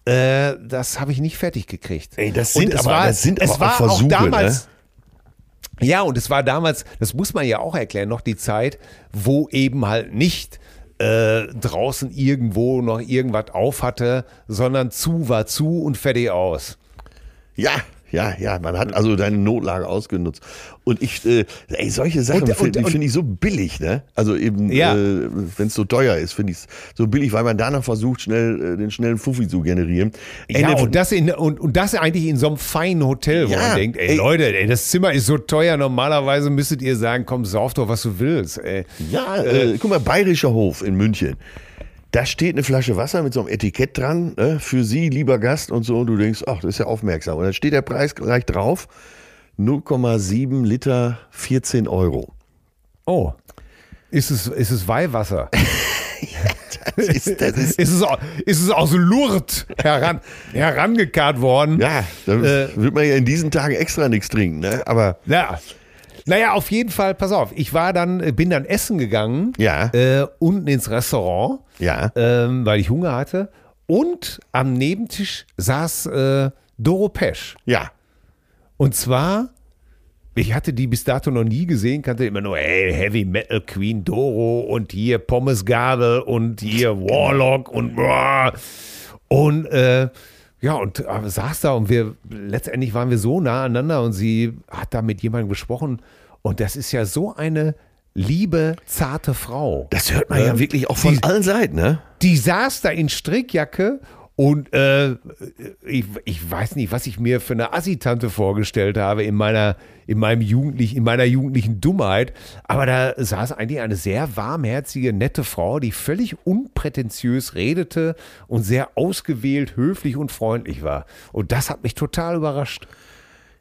S3: äh, das habe ich nicht fertig gekriegt.
S2: Ey, das sind
S3: es
S2: aber-
S3: war,
S2: das sind
S3: es
S2: aber auch
S3: war
S2: Versuche,
S3: auch damals.
S2: ne?
S3: Ja, und es war damals, das muss man ja auch erklären, noch die Zeit, wo eben halt nicht äh, draußen irgendwo noch irgendwas auf hatte, sondern zu war zu und fertig aus.
S2: Ja, ja, ja, man hat also deine Notlage ausgenutzt. Und ich, äh, ey, solche Sachen finde find ich so billig, ne? Also eben,
S3: Ja.
S2: äh, wenn es so teuer ist, finde ich es so billig, weil man danach versucht, schnell äh, den schnellen Fuffi zu generieren. Ey,
S3: Ja, und das, in, und, und das eigentlich in so einem feinen Hotel, wo
S2: Ja,
S3: man denkt, ey,
S2: ey.
S3: Leute, ey, das Zimmer ist so teuer, normalerweise müsstet ihr sagen, komm, sauf doch, was du willst. Ey.
S2: Ja, äh, guck mal, Bayerischer Hof in München. Da steht eine Flasche Wasser mit so einem Etikett dran, ne, für Sie, lieber Gast und so. Und du denkst, ach, das ist ja aufmerksam. Und dann steht der Preis gleich drauf. 0,7 Liter, 14 Euro.
S3: Oh, ist es, ist es Weihwasser?
S2: Das ist, das ist,
S3: ist, es, au- ist es aus Lourdes heran, herangekarrt worden?
S2: ja, da
S3: Äh.
S2: wird man ja in diesen Tagen extra nichts trinken. Ne? Aber
S3: Ja. Naja, auf jeden Fall, pass auf, ich war dann, äh, bin dann essen gegangen,
S2: Ja.
S3: äh, unten ins Restaurant,
S2: ja,
S3: ähm, weil ich Hunger hatte. Und am Nebentisch saß äh, Doro Pesch.
S2: ja.
S3: Und zwar, ich hatte die bis dato noch nie gesehen, kannte immer nur, hey, Heavy Metal Queen Doro und hier Pommesgabel und hier Warlock und boah. und äh, ja, und äh, saß da und wir, letztendlich waren wir so nah aneinander und sie hat da mit jemandem gesprochen und das ist ja so eine liebe, zarte Frau.
S2: Das hört man ja wirklich auch von
S3: die-
S2: allen Seiten, ne?
S3: Die saß da in Strickjacke und äh, ich, ich weiß nicht, was ich mir für eine Assitante vorgestellt habe in meiner, in meinem jugendlich, in meiner jugendlichen Dummheit. Aber da saß eigentlich eine sehr warmherzige, nette Frau, die völlig unprätentiös redete und sehr ausgewählt, höflich und freundlich war. Und das hat mich total überrascht.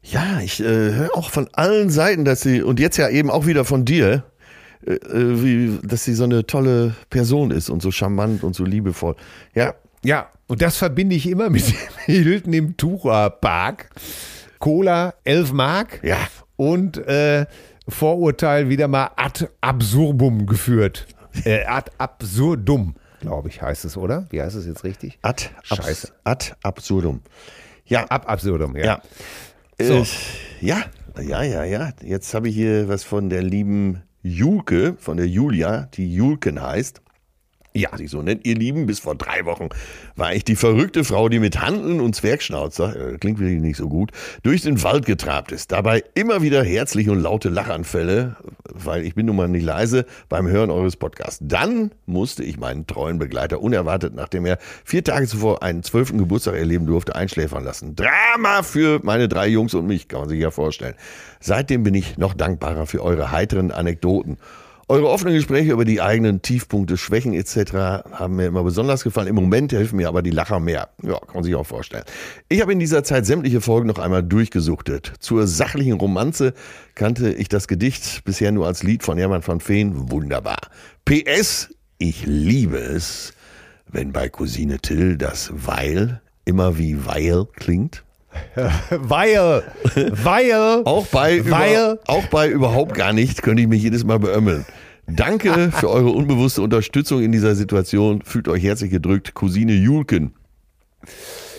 S2: Ja, ich äh, höre auch von allen Seiten, dass sie, und jetzt ja eben auch wieder von dir, äh, äh, wie, dass sie so eine tolle Person ist und so charmant und so liebevoll. Ja,
S3: Ja, und das verbinde ich immer mit dem Hilton im Tucherpark. Cola 11 Mark.
S2: Ja.
S3: Und äh, Vorurteil wieder mal ad absurdum geführt. Äh, ad absurdum, glaube ich, heißt es, oder? Wie heißt es jetzt richtig?
S2: ad,
S3: Scheiße.
S2: ad absurdum. Ja,
S3: Ab absurdum, ja.
S2: ja.
S3: So.
S2: Äh, ja, ja, ja, ja. Jetzt habe ich hier was von der lieben Julke, von der Julia, die Julken heißt. Ja, sich so nennt, ihr Lieben. Bis vor drei Wochen war ich die verrückte Frau, die mit Handeln und Zwergschnauzer, äh, klingt wirklich nicht so gut, durch den Wald getrabt ist. Dabei immer wieder herzliche und laute Lachanfälle, weil ich bin nun mal nicht leise beim Hören eures Podcasts. Dann musste ich meinen treuen Begleiter unerwartet, nachdem er vier Tage zuvor einen zwölften Geburtstag erleben durfte, einschläfern lassen. Drama für meine drei Jungs und mich, kann man sich ja vorstellen. Seitdem bin ich noch dankbarer für eure heiteren Anekdoten. Eure offenen Gespräche über die eigenen Tiefpunkte, Schwächen etc. haben mir immer besonders gefallen. Im Moment helfen mir aber die Lacher mehr. Ja, kann man sich auch vorstellen. Ich habe in dieser Zeit sämtliche Folgen noch einmal durchgesuchtet. Zur sachlichen Romanze kannte ich das Gedicht bisher nur als Lied von Hermann van Veen. Wunderbar. PS, ich liebe es, wenn bei Cousine Till das Weil immer wie Weil klingt.
S3: Weil, weil,
S2: Auch bei,
S3: weil,
S2: über, auch bei überhaupt gar nicht könnte ich mich jedes Mal beömmeln. Danke für eure unbewusste Unterstützung in dieser Situation. Fühlt euch herzlich gedrückt, Cousine Julken.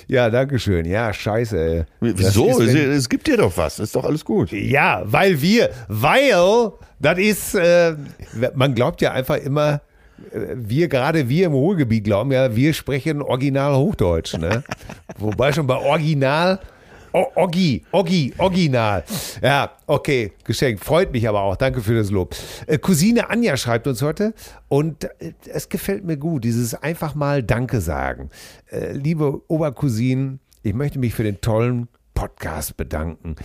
S3: ja, danke schön. Ja, scheiße, ey.
S2: Wieso?
S3: ist,
S2: Es, gibt dir doch was. Ist doch alles gut.
S3: Ja, weil wir, weil, das ist, äh, man glaubt ja einfach immer, wir, gerade wir im Ruhrgebiet glauben ja, wir sprechen original Hochdeutsch, ne? Wobei schon bei original, o, Oggi, Oggi, original. Ja, okay, geschenkt. Freut mich aber auch. Danke für das Lob. Äh, Cousine Anja schreibt uns heute und äh, es gefällt mir gut, dieses einfach mal Danke sagen. Äh, liebe Obercousinen, ich möchte mich für den tollen Podcast bedanken.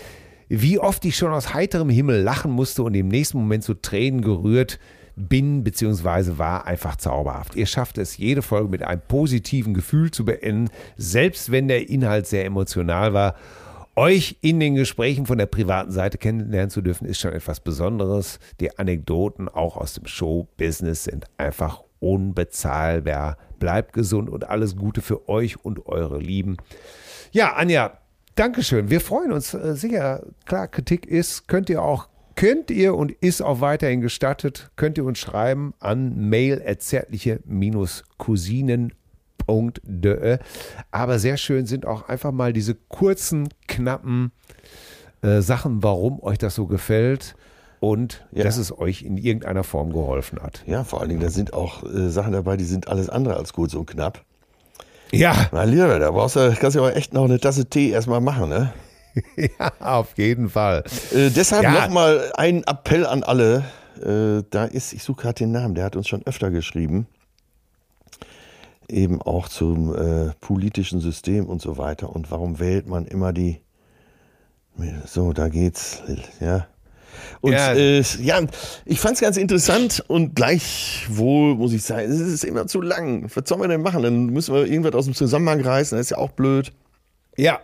S3: Wie oft ich schon aus heiterem Himmel lachen musste und im nächsten Moment zu Tränen gerührt bin bzw. war einfach zauberhaft. Ihr schafft es, jede Folge mit einem positiven Gefühl zu beenden, selbst wenn der Inhalt sehr emotional war. Euch in den Gesprächen von der privaten Seite kennenlernen zu dürfen, ist schon etwas Besonderes. Die Anekdoten auch aus dem Show-Business sind einfach unbezahlbar. Bleibt gesund und alles Gute für euch und eure Lieben. Ja, Anja, Dankeschön. Wir freuen uns äh, sicher. Klar, Kritik ist, könnt ihr auch, könnt ihr und ist auch weiterhin gestattet, könnt ihr uns schreiben an mail cousinen.de. Aber sehr schön sind auch einfach mal diese kurzen, knappen äh, Sachen, warum euch das so gefällt und
S2: Ja.
S3: dass es euch in irgendeiner Form geholfen hat.
S2: Ja, vor allen Dingen, da sind auch äh, Sachen dabei, die sind alles andere als kurz und knapp.
S3: Ja,
S2: Na, lieber, da brauchst du, kannst du aber echt noch eine Tasse Tee erstmal machen, ne?
S3: ja, auf jeden Fall.
S2: Äh, deshalb
S3: Ja.
S2: nochmal ein Appell an alle. Äh, da ist, ich suche gerade den Namen, der hat uns schon öfter geschrieben. Eben auch zum äh, politischen System und so weiter. Und warum wählt man immer die. So, da geht's. Ja. Und
S3: Ja.
S2: äh, ja ich fand es ganz interessant und gleichwohl muss ich sagen, es ist immer zu lang. Was sollen wir denn machen? Dann müssen wir irgendwas aus dem Zusammenhang reißen, das ist ja auch blöd.
S3: Ja.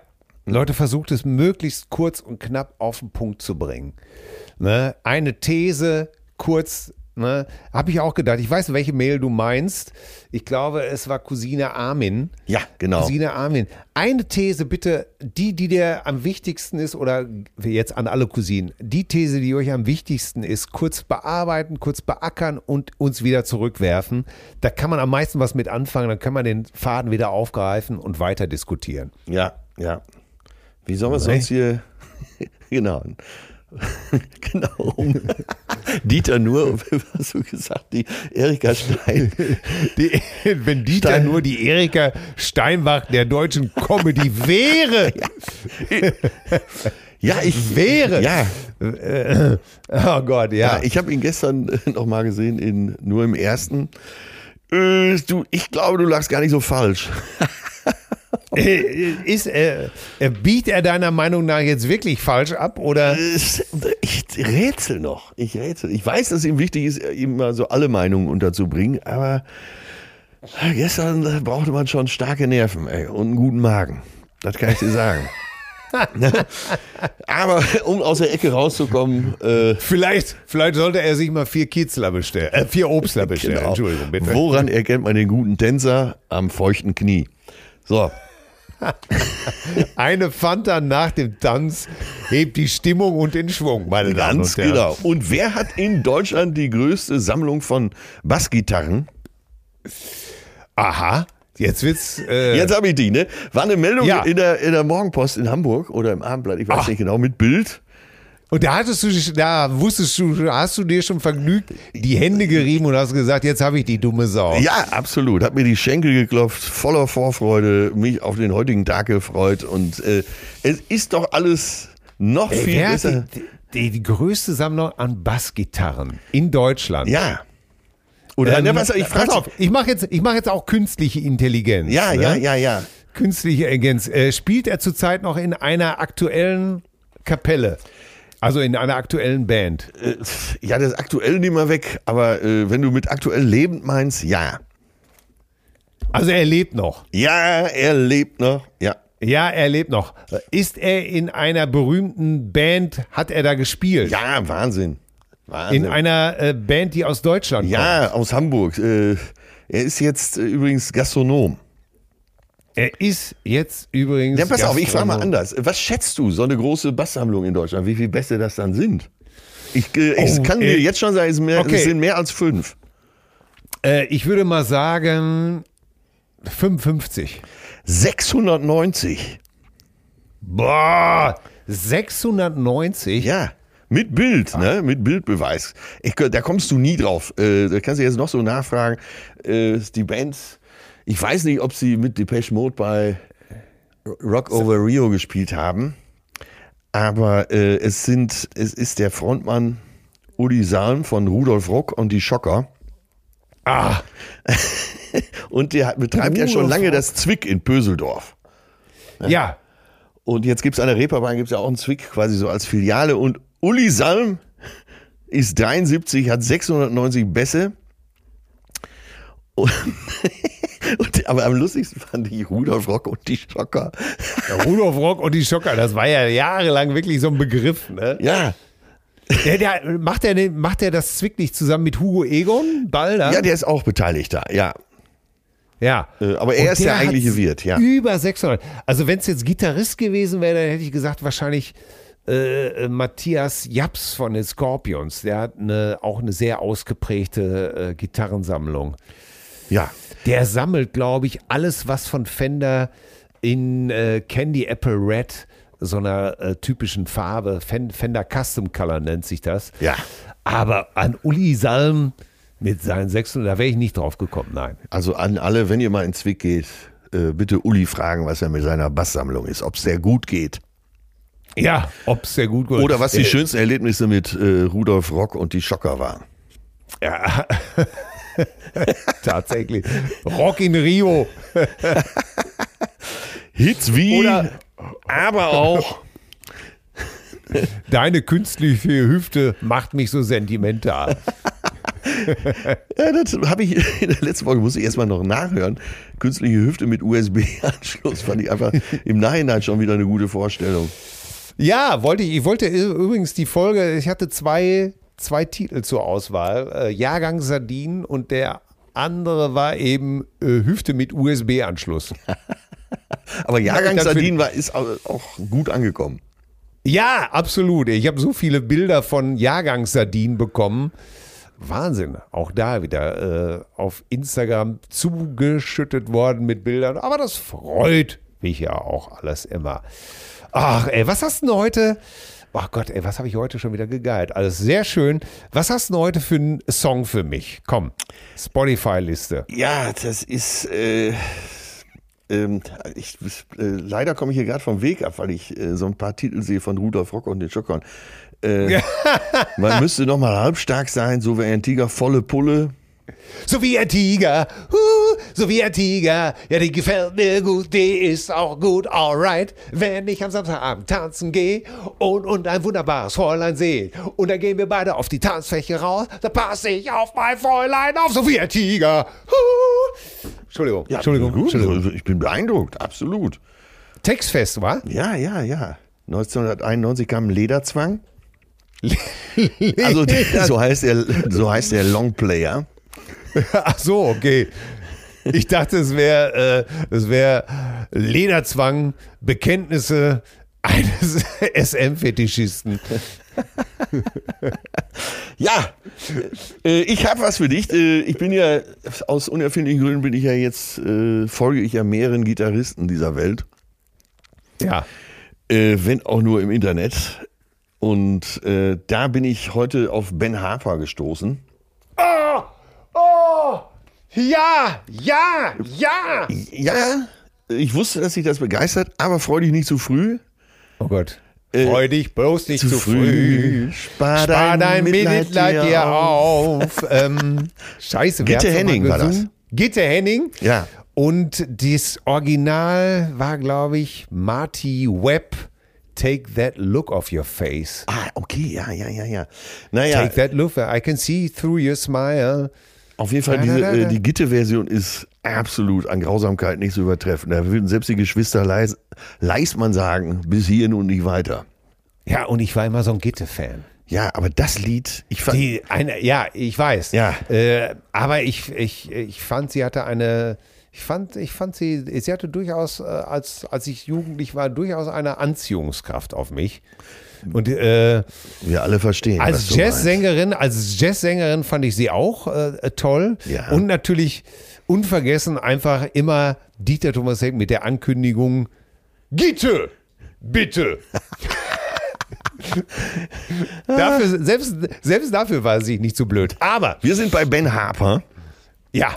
S3: Leute, versucht es möglichst kurz und knapp auf den Punkt zu bringen. Ne? Eine These kurz, ne? habe ich auch gedacht. Ich weiß, welche Mail du meinst. Ich glaube, es war Cousine Armin.
S2: Ja, genau.
S3: Cousine Armin. Eine These bitte, die, die dir am wichtigsten ist, oder jetzt an alle Cousinen, die These, die euch am wichtigsten ist, kurz bearbeiten, kurz beackern und uns wieder zurückwerfen. Da kann man am meisten was mit anfangen, dann kann man den Faden wieder aufgreifen und weiter diskutieren.
S2: Ja, ja. Wie sollen wir
S3: Nee.
S2: sonst hier. genau. genau. Um Dieter nur, hast du gesagt? Die Erika Stein.
S3: Die, wenn Dieter
S2: Stein-
S3: nur die Erika Steinbach der deutschen Comedy wäre.
S2: Ja, ich.
S3: Wäre.
S2: Ja,
S3: Äh, oh Gott, ja.
S2: ja ich habe ihn gestern noch mal gesehen, in, nur im ersten. Äh, du, ich glaube, du lagst gar nicht so falsch.
S3: Äh, Ist, äh, äh, biegt er deiner Meinung nach jetzt wirklich falsch ab oder?
S2: Es- Ich rätsel noch. Ich rätsel. Ich weiß, dass ihm wichtig ist, ihm mal so alle Meinungen unterzubringen, aber gestern äh, brauchte man schon starke Nerven ey, und einen guten Magen. Das kann ich dir sagen. Aber um aus der Ecke rauszukommen, äh,
S3: Vielleicht, vielleicht sollte er sich mal vier Kitzler bestellen, äh, vier Obstler bestellen.
S2: genau.
S3: Entschuldigung, bitte.
S2: woran erkennt man den guten Tänzer? Am feuchten Knie. So,
S3: Eine Fanta nach dem Tanz hebt die Stimmung und den Schwung, meine Damen
S2: ganz
S3: und Herren.
S2: genau. Und wer hat in Deutschland die größte Sammlung von Bassgitarren?
S3: Aha, jetzt wird's. Äh,
S2: Jetzt habe ich die, ne? War eine Meldung
S3: Ja.
S2: in, der, in der Morgenpost in Hamburg oder im Abendblatt, ich weiß
S3: Ach.
S2: nicht genau, mit Bild.
S3: Und da hattest du, dich- da wusstest du, hast du dir schon vergnügt die Hände gerieben und hast gesagt, jetzt habe ich die dumme Sau.
S2: Ja, absolut. Hat mir die Schenkel geklopft, voller Vorfreude, mich auf den heutigen Tag gefreut. Und äh, es ist doch alles noch
S3: Ey,
S2: viel besser.
S3: die, die, die größte Sammlung an Bassgitarren in Deutschland.
S2: Ja. Oder
S3: Ähm,
S2: ne, was, ich frage
S3: auf, ich mache jetzt, ich mach jetzt auch künstliche Intelligenz.
S2: Ja,
S3: ne?
S2: ja, ja, ja.
S3: Künstliche Intelligenz. Äh, spielt er zurzeit noch in einer aktuellen Kapelle? Also in einer aktuellen Band.
S2: Äh, ja, das aktuell nicht mehr weg, aber äh, wenn du mit aktuell lebend meinst, ja.
S3: Also er lebt noch.
S2: Ja, er lebt noch, ja.
S3: Ja, er lebt noch. Ist er in einer berühmten Band, hat er da gespielt?
S2: Ja, Wahnsinn.
S3: Wahnsinn. In einer äh, Band, die aus Deutschland
S2: ja, kommt? Ja, aus Hamburg. Äh, er ist jetzt äh, übrigens Gastronom.
S3: Er ist jetzt übrigens.
S2: Ja, pass auf, ich frage mal anders. Was schätzt du, so eine große Basssammlung in Deutschland, wie viele Bässe das dann sind? Ich, äh, ich oh, kann dir jetzt schon sagen, es, mehr, okay. es sind mehr als fünf.
S3: Äh, ich würde mal sagen 55.
S2: 690.
S3: Boah, 690?
S2: Ja. Mit Bild, ne? Mit Bildbeweis. Ich, da kommst du nie drauf. Äh, da kannst du jetzt noch so nachfragen. Äh, die Bands, ich weiß nicht, ob sie mit Depeche Mode bei Rock Over Rio gespielt haben. Aber äh, es sind, es ist der Frontmann Uli Salm von Rudolf Rock und die Schocker.
S3: Ah.
S2: und der betreibt Rudolf ja schon lange Rock. das Zwick in Pöseldorf.
S3: Ne? Ja.
S2: Und jetzt gibt es an der Reeperbahn gibt's ja auch einen Zwick quasi so als Filiale. Und Uli Salm ist 73, hat 690 Bässe. Und, aber am lustigsten fand ich Rudolf Rock und die Schocker.
S3: Ja, Rudolf Rock und die Schocker, das war ja jahrelang wirklich so ein Begriff. Ne?
S2: Ja.
S3: Der, der, macht, der, macht der das Zwick nicht zusammen mit Hugo Egon Balder?
S2: Ja, der ist auch beteiligt da, ja.
S3: Ja.
S2: Äh, aber er und ist der eigentliche Wirt, ja.
S3: Über 600. Also wenn es jetzt Gitarrist gewesen wäre, dann hätte ich gesagt, wahrscheinlich äh, äh, Matthias Japs von den Scorpions, der hat eine, auch eine sehr ausgeprägte äh, Gitarrensammlung.
S2: Ja.
S3: Der sammelt, glaube ich, alles, was von Fender in äh, Candy Apple Red, so einer äh, typischen Farbe, Fender Custom Color nennt sich das.
S2: Ja.
S3: Aber an Uli Salm mit seinen 600, da wäre ich nicht drauf gekommen, nein.
S2: Also an alle, wenn ihr mal ins Zwick geht, äh, bitte Uli fragen, was er mit seiner Basssammlung ist, ob es sehr gut geht.
S3: Ja, ob es sehr gut
S2: geht. Oder was die äh, schönsten Erlebnisse mit äh, Rudolf Rock und die Schocker waren.
S3: Ja, tatsächlich. Rock in Rio.
S2: Hits wie, Oder, aber auch.
S3: Deine künstliche Hüfte macht mich so sentimental.
S2: ja, das habe ich in der letzten Folge, muss ich erstmal noch nachhören. Künstliche Hüfte mit USB-Anschluss fand ich einfach im Nachhinein schon wieder eine gute Vorstellung.
S3: Ja, wollte ich. Ich wollte übrigens die Folge, ich hatte zwei, zwei Titel zur Auswahl. Äh, Jahrgang Sardinen und der andere war eben äh, Hüfte mit USB-Anschluss.
S2: Aber Jahrgang Sardinen war, ist auch gut angekommen.
S3: Ja, absolut. Ich habe so viele Bilder von Jahrgangssardinen bekommen. Wahnsinn, auch da wieder äh, auf Instagram zugeschüttet worden mit Bildern. Aber das freut mich ja auch alles immer. Ach, ey, was hast du denn heute? Ach Gott, ey, was habe ich heute schon wieder gegeilt? Alles sehr schön. Was hast du heute für einen Song für mich? Komm, Spotify-Liste.
S2: Ja, das ist. Äh, ähm, ich, äh, leider komme ich hier gerade vom Weg ab, weil ich äh, so ein paar Titel sehe von Rudolf Rock und den Schockern. Äh, man müsste noch mal halbstark sein, so wie ein Tiger, volle Pulle.
S3: So wie ein Tiger, huh, so wie ein Tiger. Ja, die gefällt mir gut, die ist auch gut, alright. Wenn ich am Samstagabend tanzen gehe und, und ein wunderbares Fräulein sehe. Und dann gehen wir beide auf die Tanzfläche raus, da passe ich auf mein Fräulein auf, so wie ein Tiger. Huh. Entschuldigung,
S2: ja,
S3: Entschuldigung,
S2: gut,
S3: Entschuldigung.
S2: Ich bin beeindruckt, absolut.
S3: Textfest, wa?
S2: Ja, ja, ja. 1991 kam Lederzwang. also so heißt der, so heißt der Longplayer.
S3: Ach so, okay. Ich dachte, es wäre äh, wär Lederzwang, Bekenntnisse eines SM-Fetischisten.
S2: ja, äh, ich habe was für dich. Äh, ich bin ja, aus unerfindlichen Gründen bin ich ja jetzt, äh, folge ich ja mehreren Gitarristen dieser Welt.
S3: Ja.
S2: Äh, wenn auch nur im Internet. Und äh, da bin ich heute auf Ben Harper gestoßen.
S3: Ja, ja, ja.
S2: Ja, ich wusste, dass sich das begeistert, aber freu dich nicht zu früh.
S3: Oh Gott. Äh, freu dich bloß nicht zu, zu früh. Spar, Spar dein, Mitleid, Mitleid dir auf. auf. ähm, scheiße,
S2: Gitte Henning war das.
S3: Gitte Henning.
S2: Ja.
S3: Und das Original war, glaube ich, Marty Webb Take That Look Off Your Face.
S2: Ah, okay, ja, ja, ja, ja. Naja,
S3: Take That Look, I can see through your smile.
S2: Auf jeden Fall, diese, äh, die Gitte-Version ist absolut an Grausamkeit nicht zu übertreffen. Da würden selbst die Geschwister leis, Leismann sagen, bis hierhin und nicht weiter.
S3: Ja, und ich war immer so ein Gitte-Fan.
S2: Ja, aber das Lied, ich fand,
S3: Die eine, ja, ich weiß.
S2: Ja.
S3: Äh, aber ich, ich, ich fand, sie hatte eine, ich fand, ich fand sie, sie hatte durchaus, äh, als, als ich jugendlich war, durchaus eine Anziehungskraft auf mich. Und äh,
S2: wir alle verstehen.
S3: als. Jazzsängerin, als Jazzsängerin fand ich sie auch äh, toll.
S2: Ja.
S3: Und natürlich unvergessen einfach immer Dieter Thomas Heck mit der Ankündigung, Gitte, bitte. dafür, selbst, selbst dafür war sie nicht so blöd. Aber,
S2: Wir sind bei Ben Harper.
S3: ja,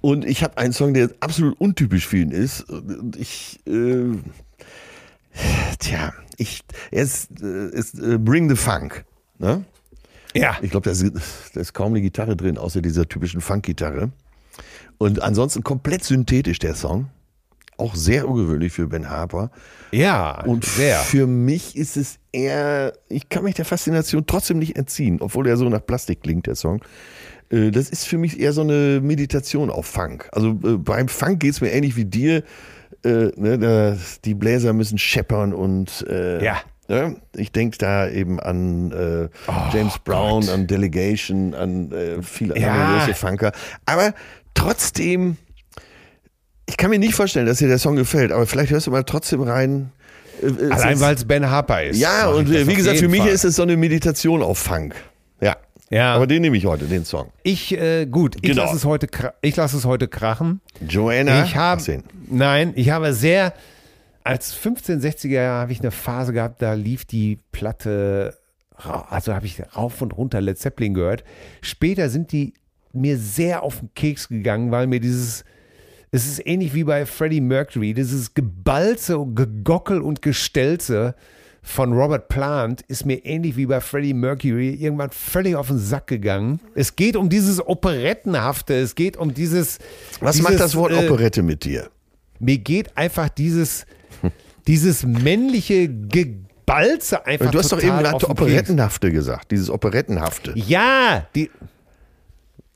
S2: Und ich habe einen Song, der absolut untypisch für ihn ist. Und ich, äh, tja, ich, er ist, äh, ist äh, Bring the Funk. Ne?
S3: ja,
S2: Ich glaube, da ist, da ist kaum eine Gitarre drin, außer dieser typischen Funk-Gitarre. Und ansonsten komplett synthetisch der Song. Auch sehr ungewöhnlich für Ben Harper.
S3: ja,
S2: Und
S3: sehr.
S2: für mich ist es eher, ich kann mich der Faszination trotzdem nicht entziehen, obwohl er so nach Plastik klingt, der Song. Äh, Das ist für mich eher so eine Meditation auf Funk. Also äh, beim Funk geht es mir ähnlich wie dir. Äh, ne, da, die Bläser müssen scheppern und äh,
S3: Ja.
S2: ne, ich denke da eben an äh, James Brown, an Delegation, an äh, viele
S3: Ja.
S2: andere große Funker. Aber trotzdem, ich kann mir nicht vorstellen, dass dir der Song gefällt, aber vielleicht hörst du mal trotzdem rein. Äh, es
S3: Allein weil es Ben Harper ist.
S2: ja, und äh, wie gesagt, für mich
S3: Fall.
S2: ist es so eine Meditation auf Funk. Ja. Aber den nehme ich heute, den Song.
S3: Ich, äh, gut, ich
S2: Genau.
S3: lasse es heute, ich lasse es heute krachen.
S2: Joanna.
S3: Ich habe,
S2: 18.
S3: nein, ich habe sehr, als 15, 60er Jahre habe ich eine Phase gehabt, da lief die Platte, also habe ich rauf und runter Led Zeppelin gehört. Später sind die mir sehr auf den Keks gegangen, weil mir dieses, es ist ähnlich wie bei Freddie Mercury, dieses Gebalze, und Gegockel und Gestelze von Robert Plant ist mir ähnlich wie bei Freddie Mercury irgendwann völlig auf den Sack gegangen. Es geht um dieses Operettenhafte, es geht um dieses.
S2: Was
S3: dieses,
S2: macht das Wort
S3: äh,
S2: Operette mit dir?
S3: mir geht einfach dieses, dieses männliche Gebalze einfach
S2: Du hast doch eben gerade. Operettenhafte gesagt, dieses Operettenhafte.
S3: Ja, die.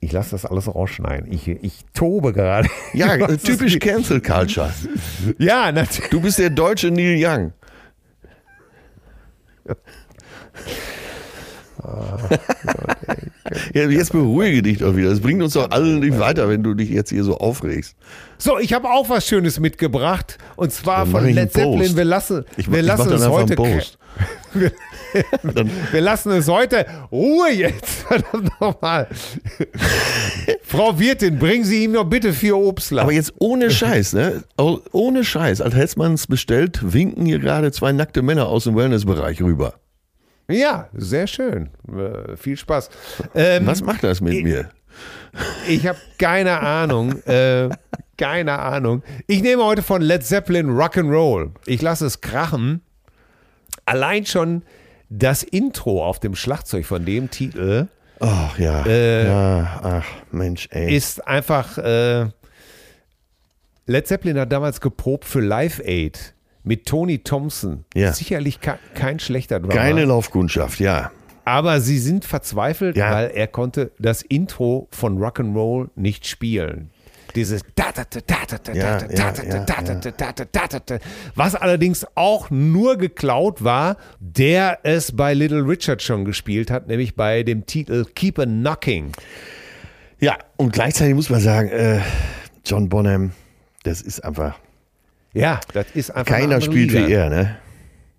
S3: Ich lasse das alles rausschneiden. Ich, ich tobe gerade.
S2: Ja, typisch. Cancel Culture.
S3: Ja, natürlich.
S2: Du bist der deutsche Neil Young. Ja, jetzt beruhige dich doch wieder. Das bringt uns doch alle nicht weiter, wenn du dich jetzt hier so aufregst.
S3: So, ich habe auch was Schönes mitgebracht. Und zwar von Led Zeppelin. Wir lassen,
S2: Ich,
S3: wir
S2: ich
S3: lassen es heute.
S2: Dann,
S3: Wir lassen es heute. Ruhe jetzt. Verdammt nochmal. Frau Wirtin, bringen Sie ihm doch bitte vier Obstler.
S2: aber jetzt ohne Scheiß, ne? Oh, Ohne Scheiß. Als hätte man es bestellt, winken hier gerade zwei nackte Männer aus dem Wellnessbereich rüber.
S3: Ja, sehr schön. Äh, viel Spaß. Ähm,
S2: Was macht das mit
S3: ich-
S2: mir?
S3: Ich habe keine Ahnung. Äh, keine Ahnung. Ich nehme heute von Led Zeppelin Rock'n'Roll. Ich lasse es krachen. Allein schon das Intro auf dem Schlagzeug von dem Titel
S2: Ach ja.
S3: Äh,
S2: ja. Ach, Mensch, ey.
S3: ist einfach. Äh, Led Zeppelin hat damals geprobt für Live Aid mit Tony Thompson.
S2: Ja.
S3: Sicherlich ke kein schlechter Drummer.
S2: Keine Laufkundschaft, ja.
S3: Aber sie sind verzweifelt,
S2: Ja.
S3: weil er konnte das Intro von Rock'n'Roll nicht spielen. Dieses was allerdings auch nur geklaut war, der es bei Little Richard schon gespielt hat, nämlich bei dem Titel Keep a Knocking.
S2: Ja, und gleichzeitig muss man sagen, äh, John Bonham, das ist einfach,
S3: Ja, das ist einfach eine
S2: keiner spielt
S3: Liga.
S2: wie er, ne?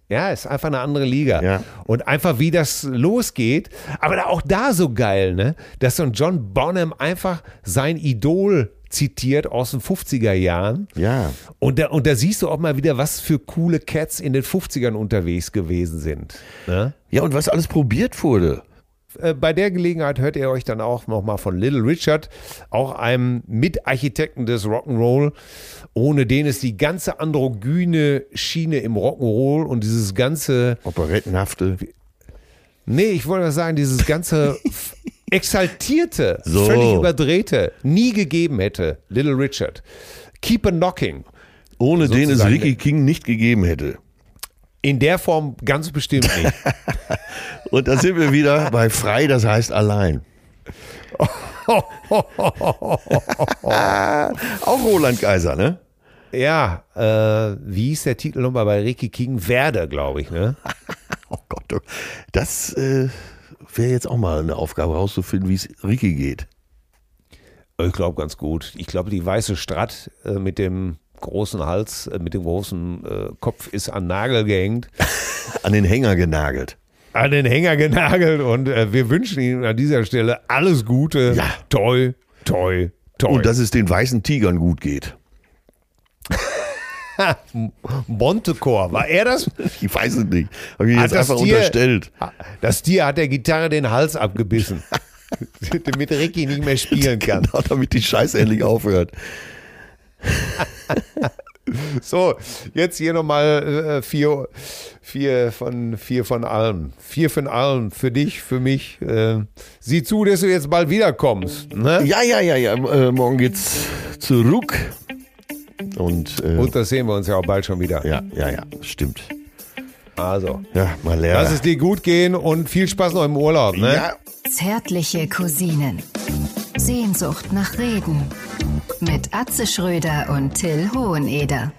S3: Ja, ist einfach eine andere Liga.
S2: Ja.
S3: Und einfach wie das losgeht. Aber auch da so geil, ne? Dass so ein John Bonham einfach sein Idol zitiert aus den 50er Jahren.
S2: Ja.
S3: Und da, und da siehst du auch mal wieder, was für coole Cats in den 50ern unterwegs gewesen sind. Ne?
S2: Ja, und was alles probiert wurde.
S3: Äh, Bei der Gelegenheit hört ihr euch dann auch nochmal von Little Richard, auch einem Mitarchitekten des Rock'n'Roll, ohne den es die ganze androgyne Schiene im Rock'n'Roll und dieses ganze
S2: Operettenhafte.
S3: Nee, ich wollte mal sagen, dieses ganze exaltierte,
S2: So.
S3: völlig überdrehte nie gegeben hätte. Little Richard. Keep a Knocking.
S2: Ohne den es Ricky King nicht gegeben hätte.
S3: In der Form ganz bestimmt nicht.
S2: Und da sind wir wieder bei frei, das heißt allein. Auch Roland Kaiser, ne?
S3: ja, äh, wie hieß der Titel nochmal bei Ricky King? Werder, glaube ich, ne?
S2: Oh Gott, das äh, wäre jetzt auch mal eine Aufgabe rauszufinden, wie es Ricky geht.
S3: Ich glaube ganz gut. Ich glaube, die weiße Stratt äh, mit dem großen Hals, äh, mit dem großen äh, Kopf ist an Nagel gehängt,
S2: An den Hänger genagelt.
S3: an den Hänger genagelt und äh, wir wünschen Ihnen an dieser Stelle alles Gute.
S2: Ja.
S3: Toi, toi, toi.
S2: Und dass es den weißen Tigern gut geht.
S3: Montecore, war er das?
S2: Ich weiß es nicht. Habe ich jetzt
S3: das
S2: einfach
S3: Tier-
S2: unterstellt.
S3: Das Tier hat der Gitarre den Hals abgebissen. damit Ricky nicht mehr spielen kann.
S2: Genau, damit die Scheiße endlich aufhört.
S3: So, jetzt hier nochmal äh, vier, vier, von, vier von allem. Vier von allem. Für dich, für mich. Äh, sieh zu, dass du jetzt bald wiederkommst. Ne?
S2: Ja, ja, ja, ja. Äh, morgen geht's zurück. Und, äh,
S3: Und das sehen wir uns ja auch bald schon wieder.
S2: ja, ja, ja, stimmt.
S3: Also,
S2: Ja, mal lernen.
S3: lass es dir gut gehen und viel Spaß noch im Urlaub. Ne?
S2: ja,
S1: Zärtliche Cousinen. Sehnsucht nach Reden. Mit Atze Schröder und Till Hoheneder.